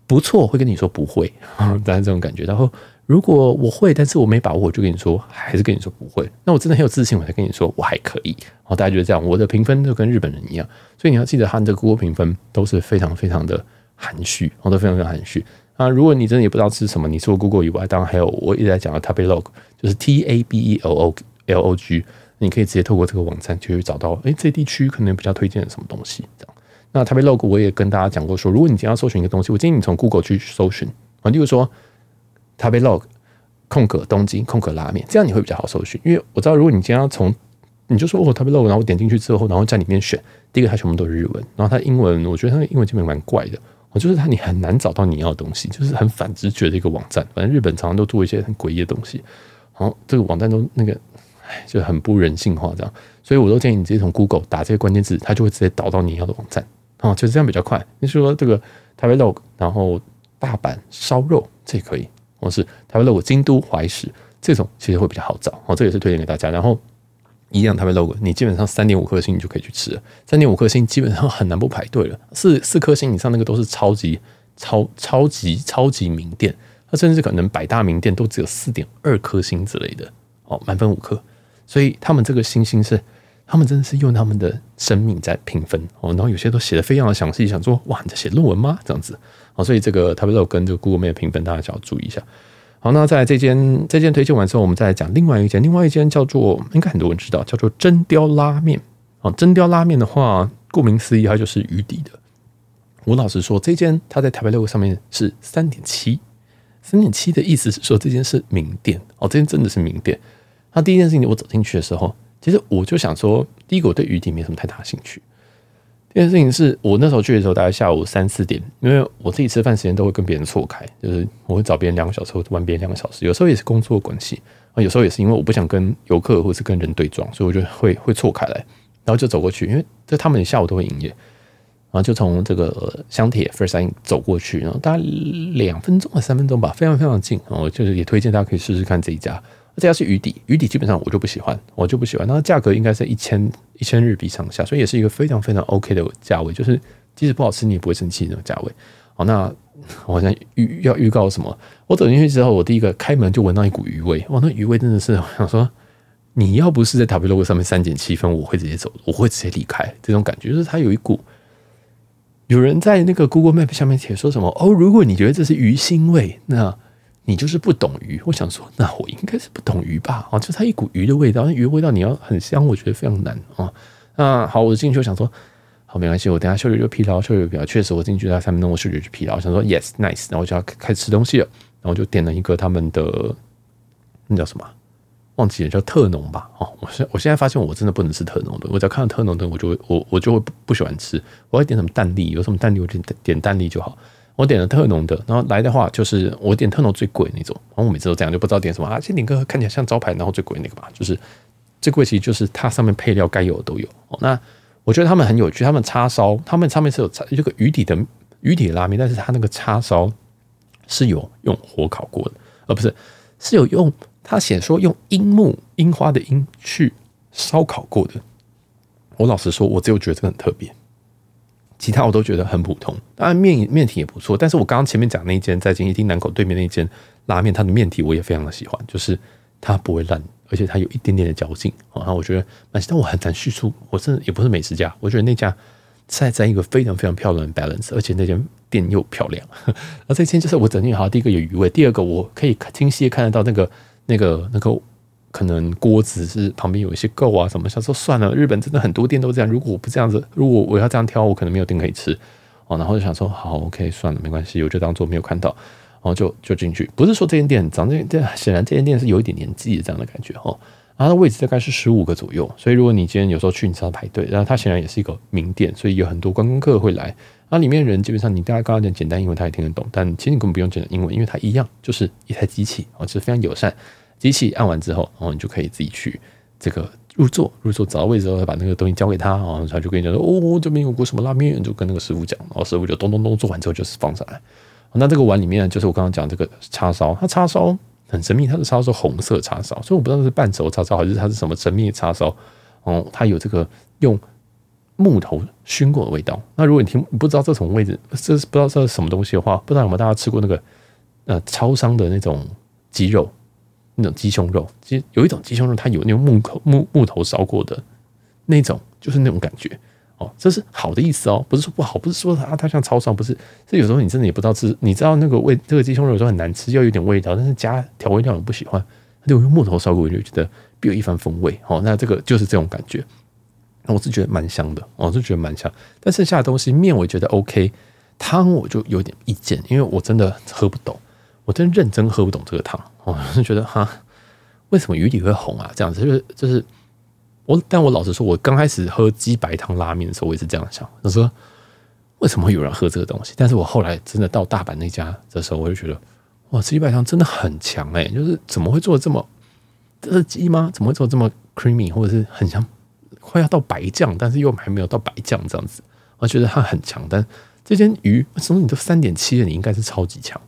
不错会跟你说不会，大概这种感觉。然后如果我会，但是我没把握，我就跟你说还是跟你说不会。那我真的很有自信，我才跟你说我还可以。然后大家觉得这样，我的评分就跟日本人一样。所以你要记得，他的 Google 评分都是非常非常的含蓄，都非常非常含蓄啊。如果你真的也不知道吃什么，你除了 Google 以外，当然还有我一直在讲的 Tabelog，就是 T A B E L O L O G。你可以直接透过这个网站就去找到，诶，这地区可能比较推荐什么东西这样。那 Tabelog 我也跟大家讲过说，如果你今天要搜寻一个东西，我建议你从 Google 去搜寻啊，例如说 Tabelog 空格东京空格拉面，这样你会比较好搜寻。因为我知道，如果你今天要从你就说哦 Tabelog，然后我点进去之后，然后在里面选，第一个它全部都是日文，然后它英文我觉得它的英文基本蛮怪的哦，就是它你很难找到你要的东西，就是很反直觉的一个网站。反正日本常常都做一些很诡异的东西，然后这个网站都那个，哎，就很不人性化这样。所以我都建议你直接从 Google 打这些关键字，它就会直接导到你要的网站。哦，就是这样比较快。你说这个台北 log，然后大阪烧肉这可以，或是台北 log 京都怀石这种，其实会比较好找。哦，这也是推荐给大家。然后。一样，台北 logo，你基本上三点五颗星，你就可以去吃了。三点五颗星基本上很难不排队了。四四颗星以上那个都是超级超超级超级名店，它甚至可能百大名店都只有四点二颗星之类的哦，满分五颗。所以他们这个星星是，他们真的是用他们的生命在评分哦。然后有些都写的非常的详细，想说哇，你在写论文吗？这样子哦。所以这个台北 logo 跟这个 Google Map 评分，大家就要注意一下。好，那在这间这间推荐完之后，我们再来讲另外一间，另外一间叫做应该很多人知道，叫做真雕拉面。啊，真雕拉面的话，顾名思义，它就是鱼底的。我老实说，这间它在台北六上面是三点七，三点七的意思是说这间是名店哦，这间真的是名店。那第一件事情，我走进去的时候，其实我就想说，第一个我对鱼底没什么太大兴趣。这件事情是我那时候去的时候，大概下午三四点，因为我自己吃饭时间都会跟别人错开，就是我会找别人两个小时，或晚别人两个小时，有时候也是工作关系啊，有时候也是因为我不想跟游客或是跟人对撞，所以我就会会错开来，然后就走过去，因为在他们下午都会营业，然后就从这个香铁 First Sign 走过去，然后大概两分钟或三分钟吧，非常非常近，然后就是也推荐大家可以试试看这一家。这家是鱼底，鱼底基本上我就不喜欢，我就不喜欢。那价格应该是一千一千日币上下，所以也是一个非常非常 OK 的价位，就是即使不好吃你也不会生气那种价位。好，那我好像预要预告什么？我走进去之后，我第一个开门就闻到一股鱼味，哇，那鱼味真的是我想说，你要不是在 Tabelog 上面三减七分，我会直接走，我会直接离开。这种感觉就是它有一股，有人在那个 Google Map 下面写说什么哦，如果你觉得这是鱼腥味，那。你就是不懂鱼，我想说，那我应该是不懂鱼吧？哦，就它一股鱼的味道，那鱼味道你要很香，我觉得非常难啊。那好，我进去我想说，好，没关系，我等下嗅觉就疲劳，嗅觉疲劳，确实我进去大概三分钟，我嗅觉就疲劳。我想说，yes nice，然后我就要开始吃东西了，然后我就点了一个他们的那叫什么，忘记了，叫特浓吧。哦，我现我现在发现我真的不能吃特浓的，我只要看到特浓的，我就会我我就会不喜欢吃。我要点什么蛋粒，有什么蛋粒我就点点淡丽就好。我点了特浓的，然后来的话就是我点特浓最贵那种，然后我每次都这样，就不知道点什么啊。先点个看起来像招牌，然后最贵那个吧，就是最贵，其实就是它上面配料该有的都有。那我觉得他们很有趣，他们叉烧，他们上面是有这个鱼底的鱼底的拉面，但是它那个叉烧是有用火烤过的，而不是是有用他写说用樱木樱花的樱去烧烤过的。我老实说，我只有觉得这个很特别。其他我都觉得很普通，当然面面体也不错。但是我刚刚前面讲那间在金一町南口对面那间拉面，它的面体我也非常的喜欢，就是它不会烂，而且它有一点点的嚼劲。然后我觉得蛮，但我很难叙述，我真的也不是美食家，我觉得那家在在一个非常非常漂亮的 balance，而且那间店又漂亮。而这间就是我整体好，第一个有余味，第二个我可以清晰看得到那个那个那个。可能锅子是旁边有一些垢啊什么，想说算了，日本真的很多店都这样。如果我不这样子，如果我要这样挑，我可能没有店可以吃哦。然后就想说，好，OK，算了，没关系，我就当做没有看到，然后就就进去。不是说这间店很脏，这间店显然这间店是有一点年纪的这样的感觉哦。它的位置大概是十五个左右，所以如果你今天有时候去，你知道排队。然后它显然也是一个名店，所以有很多观光客会来。那里面人基本上你大概刚刚讲简单英文，他也听得懂。但其实你根本不用讲英文，因为它一样就是一台机器哦，就是非常友善。机器按完之后，然后你就可以自己去这个入座，入座找到位置之后，把那个东西交给他，然后他就跟你讲说：“哦，这边有锅什么拉面。”就跟那个师傅讲，然后师傅就咚咚咚做完之后就是放上来。那这个碗里面就是我刚刚讲这个叉烧，它叉烧很神秘，它的叉烧是红色叉烧，所以我不知道是半熟叉烧还是它是什么神秘的叉烧。哦，它有这个用木头熏过的味道。那如果你听不知道这什么位置，这是不知道这是什么东西的话，不知道有没有大家吃过那个呃超商的那种鸡肉？那种鸡胸肉，其实有一种鸡胸肉，它有那种木口木木头烧过的那种，就是那种感觉哦。这是好的意思哦，不是说不好，不是说它它像超商，不是。这有时候你真的也不知道吃，你知道那个味，这个鸡胸肉有时候很难吃，要有点味道，但是加调味料我不喜欢，它就用木头烧过，我就觉得别有一番风味。哦，那这个就是这种感觉，我是觉得蛮香的，我是觉得蛮香。但剩下的东西面我觉得 OK，汤我就有点意见，因为我真的喝不懂。我真认真喝不懂这个汤，我是觉得哈，为什么鱼底会红啊？这样子就是就是我，但我老实说，我刚开始喝鸡白汤拉面的时候，我也是这样想，我说为什么会有人喝这个东西？但是我后来真的到大阪那家的时候，我就觉得，哇，这鸡白汤真的很强哎、就是怎么会做的这么这是鸡吗？怎么会做这么 creamy，或者是很像快要到白酱，但是又还没有到白酱这样子？我觉得它很强。但这间鱼，什么你都三点七了？你应该是超级强。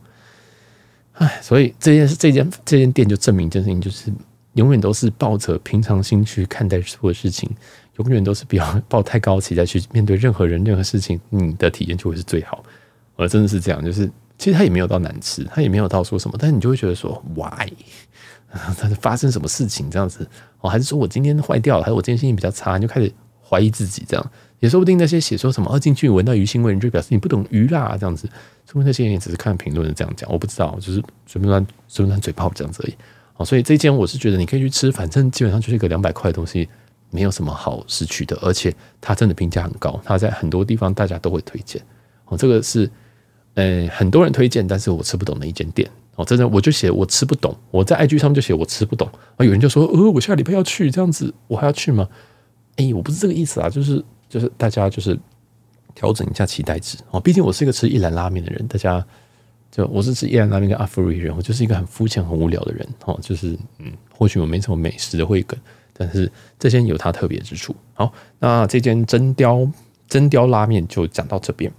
哎，所以这件事，这间这间店就证明一件事情，就是永远都是抱着平常心去看待所有事情，永远都是不要抱太高期待去面对任何人、任何事情，你的体验就会是最好。而真的是这样，就是其实它也没有到难吃，它也没有到说什么，但是你就会觉得说，why？它是发生什么事情这样子？哦，还是说我今天坏掉了，还是我今天心情比较差，你就开始怀疑自己这样。也说不定那些写说什么二进去闻到鱼腥味，你就表示你不懂鱼啦这样子。说不定那些人也只是看评论这样讲，我不知道，就是随便乱随便乱嘴炮这样子而已。好，所以这间我是觉得你可以去吃，反正基本上就是一个两百块的东西，没有什么好失去的，而且它真的评价很高，它在很多地方大家都会推荐。哦，这个是呃很多人推荐，但是我吃不懂的一间店。哦，真的我就写我吃不懂，我在 IG 上面就写我吃不懂。啊，有人就说，呃，我下礼拜要去这样子，我还要去吗？哎，我不是这个意思啊，就是。就是大家就是调整一下期待值哦，毕竟我是一个吃一兰拉面的人，大家就我是吃一兰拉面跟阿芙瑞人，我就是一个很肤浅、很无聊的人哦。就是嗯，或许我没什么美食的慧根，但是这间有它特别之处。好，那这间真雕真雕拉面就讲到这边。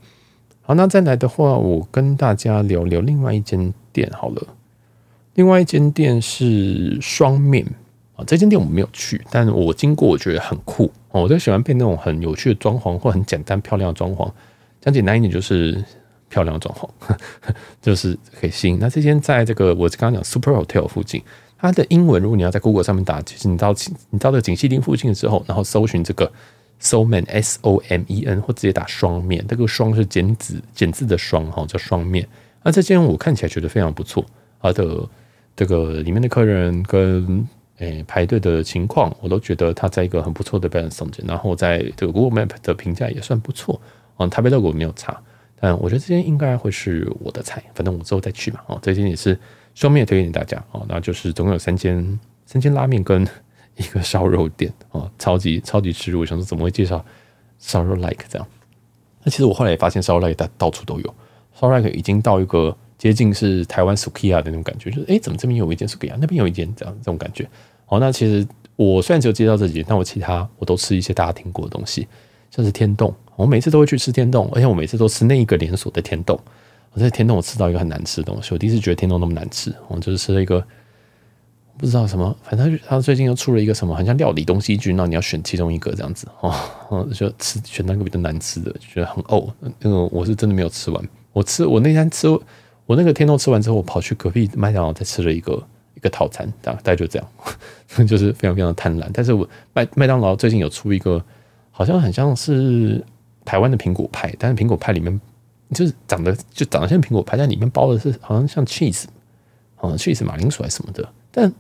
好，那再来的话，我跟大家聊聊另外一间店好了。另外一间店是双面。啊，这间店我没有去，但我经过，我觉得很酷哦。我就喜欢配那种很有趣的装潢或很简单漂亮的装潢，讲简单一点就是漂亮的装潢，就是可以吸引。那这间在这个我刚刚讲 Super Hotel 附近，它的英文如果你要在 Google 上面打，其实你到你到这个锦溪町附近之后，然后搜寻这个 Somen S O M E N 或直接打双面，这个双是简字简字的双哈，叫双面。那这间我看起来觉得非常不错，它的这个里面的客人跟诶、排队的情况，我都觉得它在一个很不错的 balance 中间，然后在这个 Google Map 的评价也算不错。嗯，台北 logo 没有差，但我觉得这间应该会是我的菜。反正我之后再去嘛。哦，这间也是双面推荐给大家。哦，那就是总共有三间，三间拉面跟一个烧肉店。哦，超级超级吃入，我想说怎么会介绍烧肉 like 这样？那其实我后来也发现烧肉 like 到到处都有，烧肉 like 已经到一个。接近是台湾 Sukia 的那种感觉，就是哎、怎么这边有一间 Sukia，那边有一间这样这种感觉。好，那其实我虽然只有介绍这几间，但我其他我都吃一些大家听过的东西，像是天洞，我每次都会去吃天洞，而且我每次都吃那一个连锁的天洞。我在天洞我吃到一个很难吃的东西，我第一次觉得天洞那么难吃，我就是吃了一个不知道什么，反正他最近又出了一个什么，很像料理东西君，那你要选其中一个这样子哦，就吃选那个比较难吃的，觉得很呕。那个我是真的没有吃完，我吃我那天吃。我那个天都吃完之后，我跑去隔壁麦当劳再吃了一个一个套餐，大概就这样，就是非常非常贪婪。但是我麦麦当劳最近有出一个，好像很像是台湾的苹果派，但是苹果派里面就是长得就长得像苹果派，但里面包的是好像像 cheese，好像 cheese 马铃薯还是什么的。但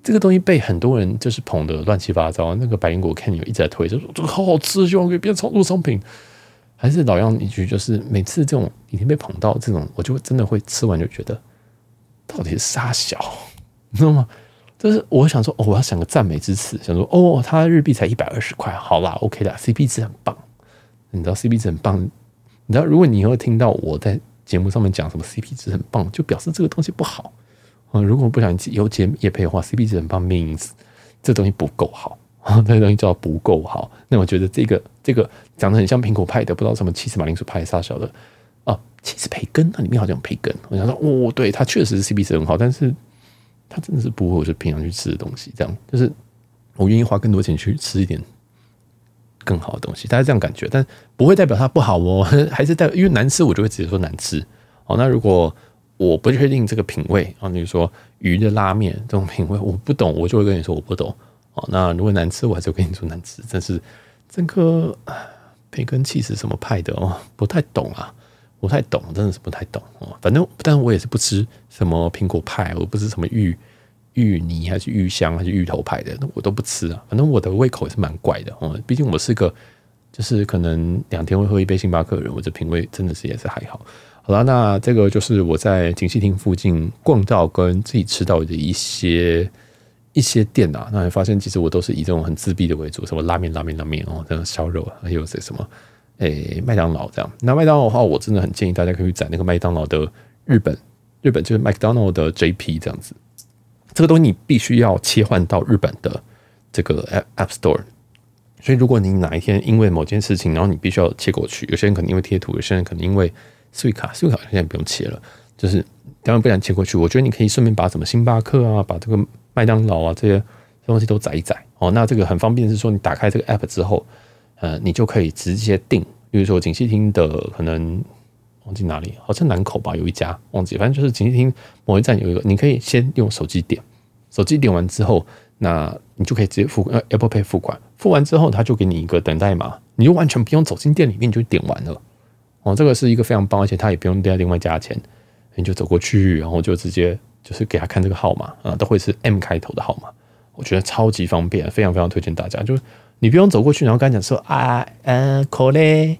这个东西被很多人就是捧得乱七八糟。那个百灵果 Ken 有一直在推，就说这个好好吃，希望可以变成炒作商品。还是老样一句，就是每次这种已经被捧到这种，我就真的会吃完就觉得，到底是啥小，你知道吗？就是我想说，哦，我要想个赞美之词，想说，哦，它日币才一百二十块，好啦，OK 啦，CP 值很棒。你知道 CP 值很棒，你知道如果你以后听到我在节目上面讲什么 CP 值很棒，就表示这个东西不好。嗯，如果不想有节业配的话，CP 值很棒 means 这东西不够好。那个东西叫不够好，那我觉得这个这个长得很像苹果派的，不知道什么起司马铃薯派啥小的啊，起司培根，那里面好像有培根。我想说，哦，对，它确实是 CP 值很好，但是它真的是不会我就平常去吃的东西。这样就是我愿意花更多钱去吃一点更好的东西，大家这样感觉，但不会代表它不好哦，还是代表因为难吃，我就会直接说难吃。好，那如果我不确定这个品味啊，比如说鱼的拉面这种品味我不懂，我就会跟你说我不懂。那如果难吃，我还是会跟你说难吃。但是这个培根起司什么派的哦，不太懂啊，不太懂，真的是不太懂哦。反正，但我也是不吃什么苹果派，我不吃什么芋芋泥还是芋香还是芋头派的，我都不吃啊。反正我的胃口也是蛮怪的哦。毕竟我是个就是可能两天会喝一杯星巴克的人，我这品味真的是也是还好。好了，那这个就是我在锦糸町附近逛到跟自己吃到的一些。一些店啊，那你发现其实我都是以这种很自闭的为主，什么拉面、拉面、拉面哦，这种烧肉，还有些什么诶麦当劳这样。那麦当劳的话，我真的很建议大家可以去攒那个麦当劳的日本，日本就是 McDonald 的 JP 这样子。这个东西你必须要切换到日本的这个 App Store。所以如果你哪一天因为某件事情，然后你必须要切过去，有些人可能因为贴图，有些人可能因为 Suica，Suica 卡现在不用切了，就是当然不想切过去。我觉得你可以顺便把什么星巴克啊，把这个麦当劳啊这些东西都载一载哦。那这个很方便，是说你打开这个 App 之后，呃，你就可以直接订。比如说锦溪厅的可能忘记哪里，好像南口吧，有一家忘记，反正就是锦溪厅某一站有一个，你可以先用手机点，手机点完之后，那你就可以直接付呃 Apple Pay 付款。付完之后，他就给你一个等待码，你就完全不用走进店里面，你就点完了。哦，这个是一个非常棒，而且他也不用再另外加钱，你就走过去，然后就直接就是给他看这个号码啊，都会是 M 开头的号码，我觉得超级方便，非常非常推荐大家。就是你不用走过去，然后跟他讲说啊，嗯，扣嘞，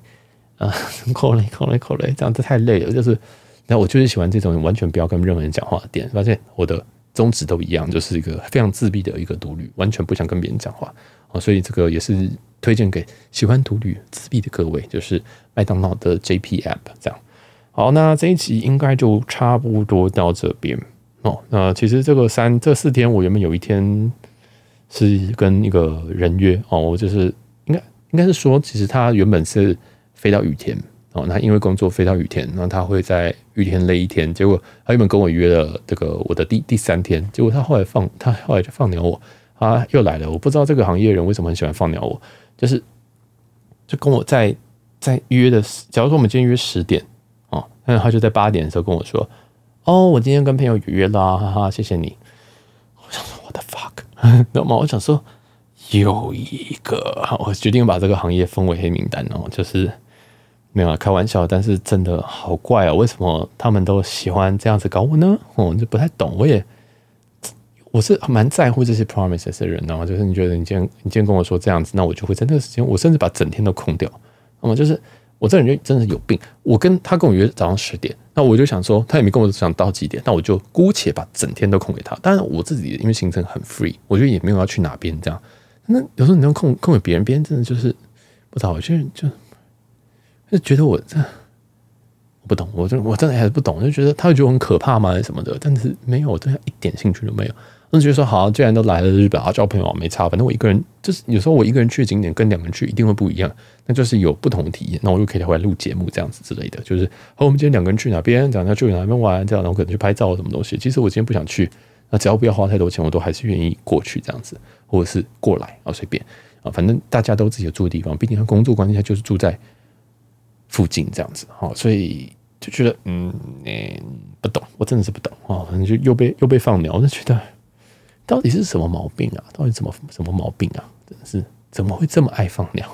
啊，扣嘞，扣嘞，扣嘞，这样子太累了。就是，那我就是喜欢这种完全不要跟任何人讲话的店，发现我的宗旨都一样，就是一个非常自闭的一个独旅，完全不想跟别人讲话。啊，所以这个也是推荐给喜欢独旅自闭的各位，就是麦当劳的 JP App 这样。好，那这一集应该就差不多到这边哦。那其实这个三这四天，我原本有一天是跟一个人约哦，我就是应该应该是说，其实他原本是飞到雨田哦，那因为工作飞到雨田，那他会在雨田累一天。结果他原本跟我约了这个我的第第三天，结果他后来放他后来就放鸟我。啊，又来了！我不知道这个行业人为什么很喜欢放鸟我，就是就跟我在在约的，假如说我们今天约十点哦，那他就在八点的时候跟我说：“哦，我今天跟朋友有约啦，哈哈，谢谢你。”我想说，我的 fuck，知道吗？我想说，有一个，我决定把这个行业封为黑名单哦，就是没有啊开玩笑，但是真的好怪啊！为什么他们都喜欢这样子搞我呢？我就不太懂，我也。我是蛮在乎这些 promises 的人，然后就是你觉得你今天你今天跟我说这样子，那我就会在那个时间，我甚至把整天都空掉。那么就是我这人就真的有病。我跟他跟我约早上十点，那我就想说他也没跟我讲到几点，那我就姑且把整天都空给他。当然我自己因为行程很 free，我觉得也没有要去哪边这样。那有时候你能空空给别人，别人真的就是不知道，有些人就就觉得我这我不懂，我就我真的还是不懂，就觉得他会觉得很可怕吗？还是什么的？但是没有，我对他一点兴趣都没有。那觉得说好，既然都来了日本啊，交朋友没差。反正我一个人，就是有时候我一个人去的景点跟两个人去一定会不一样，那就是有不同的体验。那我就可以回来录节目这样子之类的。就是好，我们今天两个人去哪边，这样要去哪边玩，这样然后可能去拍照什么东西。其实我今天不想去，那只要不要花太多钱，我都还是愿意过去这样子，或者是过来啊，随便啊，反正大家都自己住的地方，毕竟他工作关系下就是住在附近这样子。好，所以就觉得嗯，嗯，不懂，我真的是不懂啊。反正就又被又被放鸟，我就觉得。到底是什么毛病啊？到底怎么什么毛病啊？真的是怎么会这么爱放鸟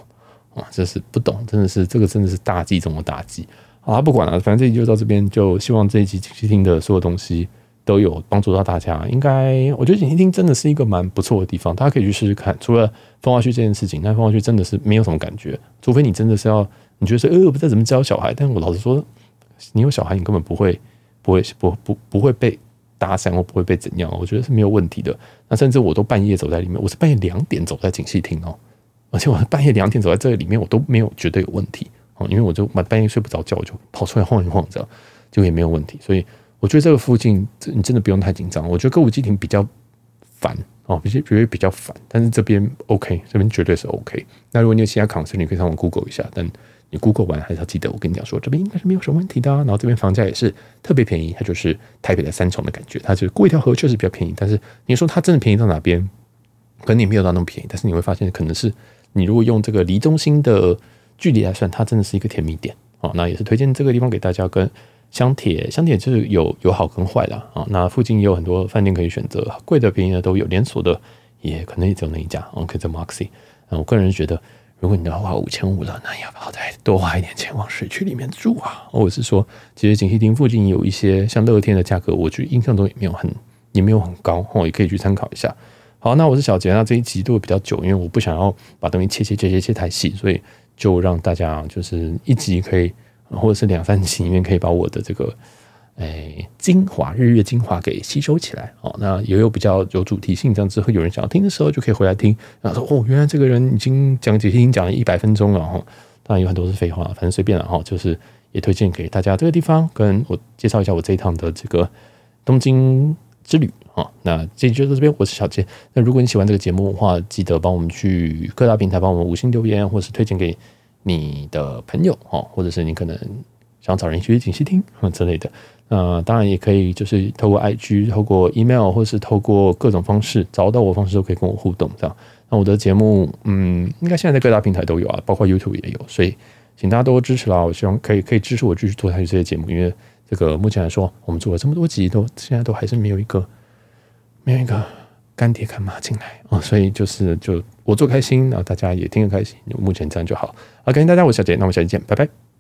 啊？真是不懂，真的是这个真的是大忌中的大忌。好，不管了，反正这集就到这边，就希望这一集锦溪町的所有东西都有帮助到大家。应该我觉得锦溪町真的是一个蛮不错的地方，大家可以去试试看。除了风花区这件事情，但风花区真的是没有什么感觉，除非你真的是要你觉得说呃我不知道怎么教小孩，但我老实说，你有小孩，你根本不会不会不不不会被。搭讪我不会被怎样，我觉得是没有问题的。那甚至我都半夜走在里面，我是半夜两点走在锦溪町哦，而且我是半夜两点走在这里面，我都没有觉得有问题哦，因为我就晚半夜睡不着觉，我就跑出来晃一晃，这样就也没有问题。所以我觉得这个附近，你真的不用太紧张。我觉得歌舞伎町比较烦哦，比较觉得比较烦，但是这边 OK，这边绝对是 OK。那如果你有其他考虑你可以上网 Google 一下，但。你 Google 完还是要记得，我跟你讲说，这边应该是没有什么问题的。然后这边房价也是特别便宜，它就是台北的三重的感觉，它就是过一条河确实比较便宜。但是你说它真的便宜到哪边？可能也没有到那么便宜。但是你会发现，可能是你如果用这个离中心的距离来算，它真的是一个甜蜜点啊。那也是推荐这个地方给大家。跟香铁，香铁就是有有好跟坏的啊。那附近也有很多饭店可以选择，贵的便宜的都有，连锁的也可能也只有那一家。OK，在 Moxy。那我个人觉得。如果你要花五千五了，那要不要再多花一点钱往市区里面住啊？或者是说，其实锦溪町附近有一些像乐天的价格，我觉得印象中也没有很也没有很高哦，也可以去参考一下。好，那我是小杰，那这一集都会比较久，因为我不想要把东西切切切切切太细，所以就让大家就是一集可以，或者是两三集里面可以把我的这个。哎，精华日月精华给吸收起来哦，那也有比较有主题性，这样之后有人想要听的时候就可以回来听。然后说哦，原来这个人已经讲解，已经讲了一百分钟了哈，当然有很多是废话，反正随便了哈。就是也推荐给大家这个地方，跟我介绍一下我这一趟的这个东京之旅啊。那这就到这边，我是小杰。那如果你喜欢这个节目的话，记得帮我们去各大平台帮我们五星留言，或是推荐给你的朋友哦，或者是你可能想找人去一起听之类的。呃，当然也可以，就是透过 IG、透过 email，或是透过各种方式找到我方式，都可以跟我互动。这样，那我的节目，嗯，应该现在在各大平台都有啊，包括 YouTube 也有，所以请大家多支持啦！我希望可以可以支持我继续做下去这些节目，因为这个目前来说，我们做了这么多集，都现在都还是没有一个没有一个干爹干妈进来啊，所以就是就我做开心，然后大家也听得开心，目前这样就好。好，感谢大家，我是小杰，那我们下期见，拜拜。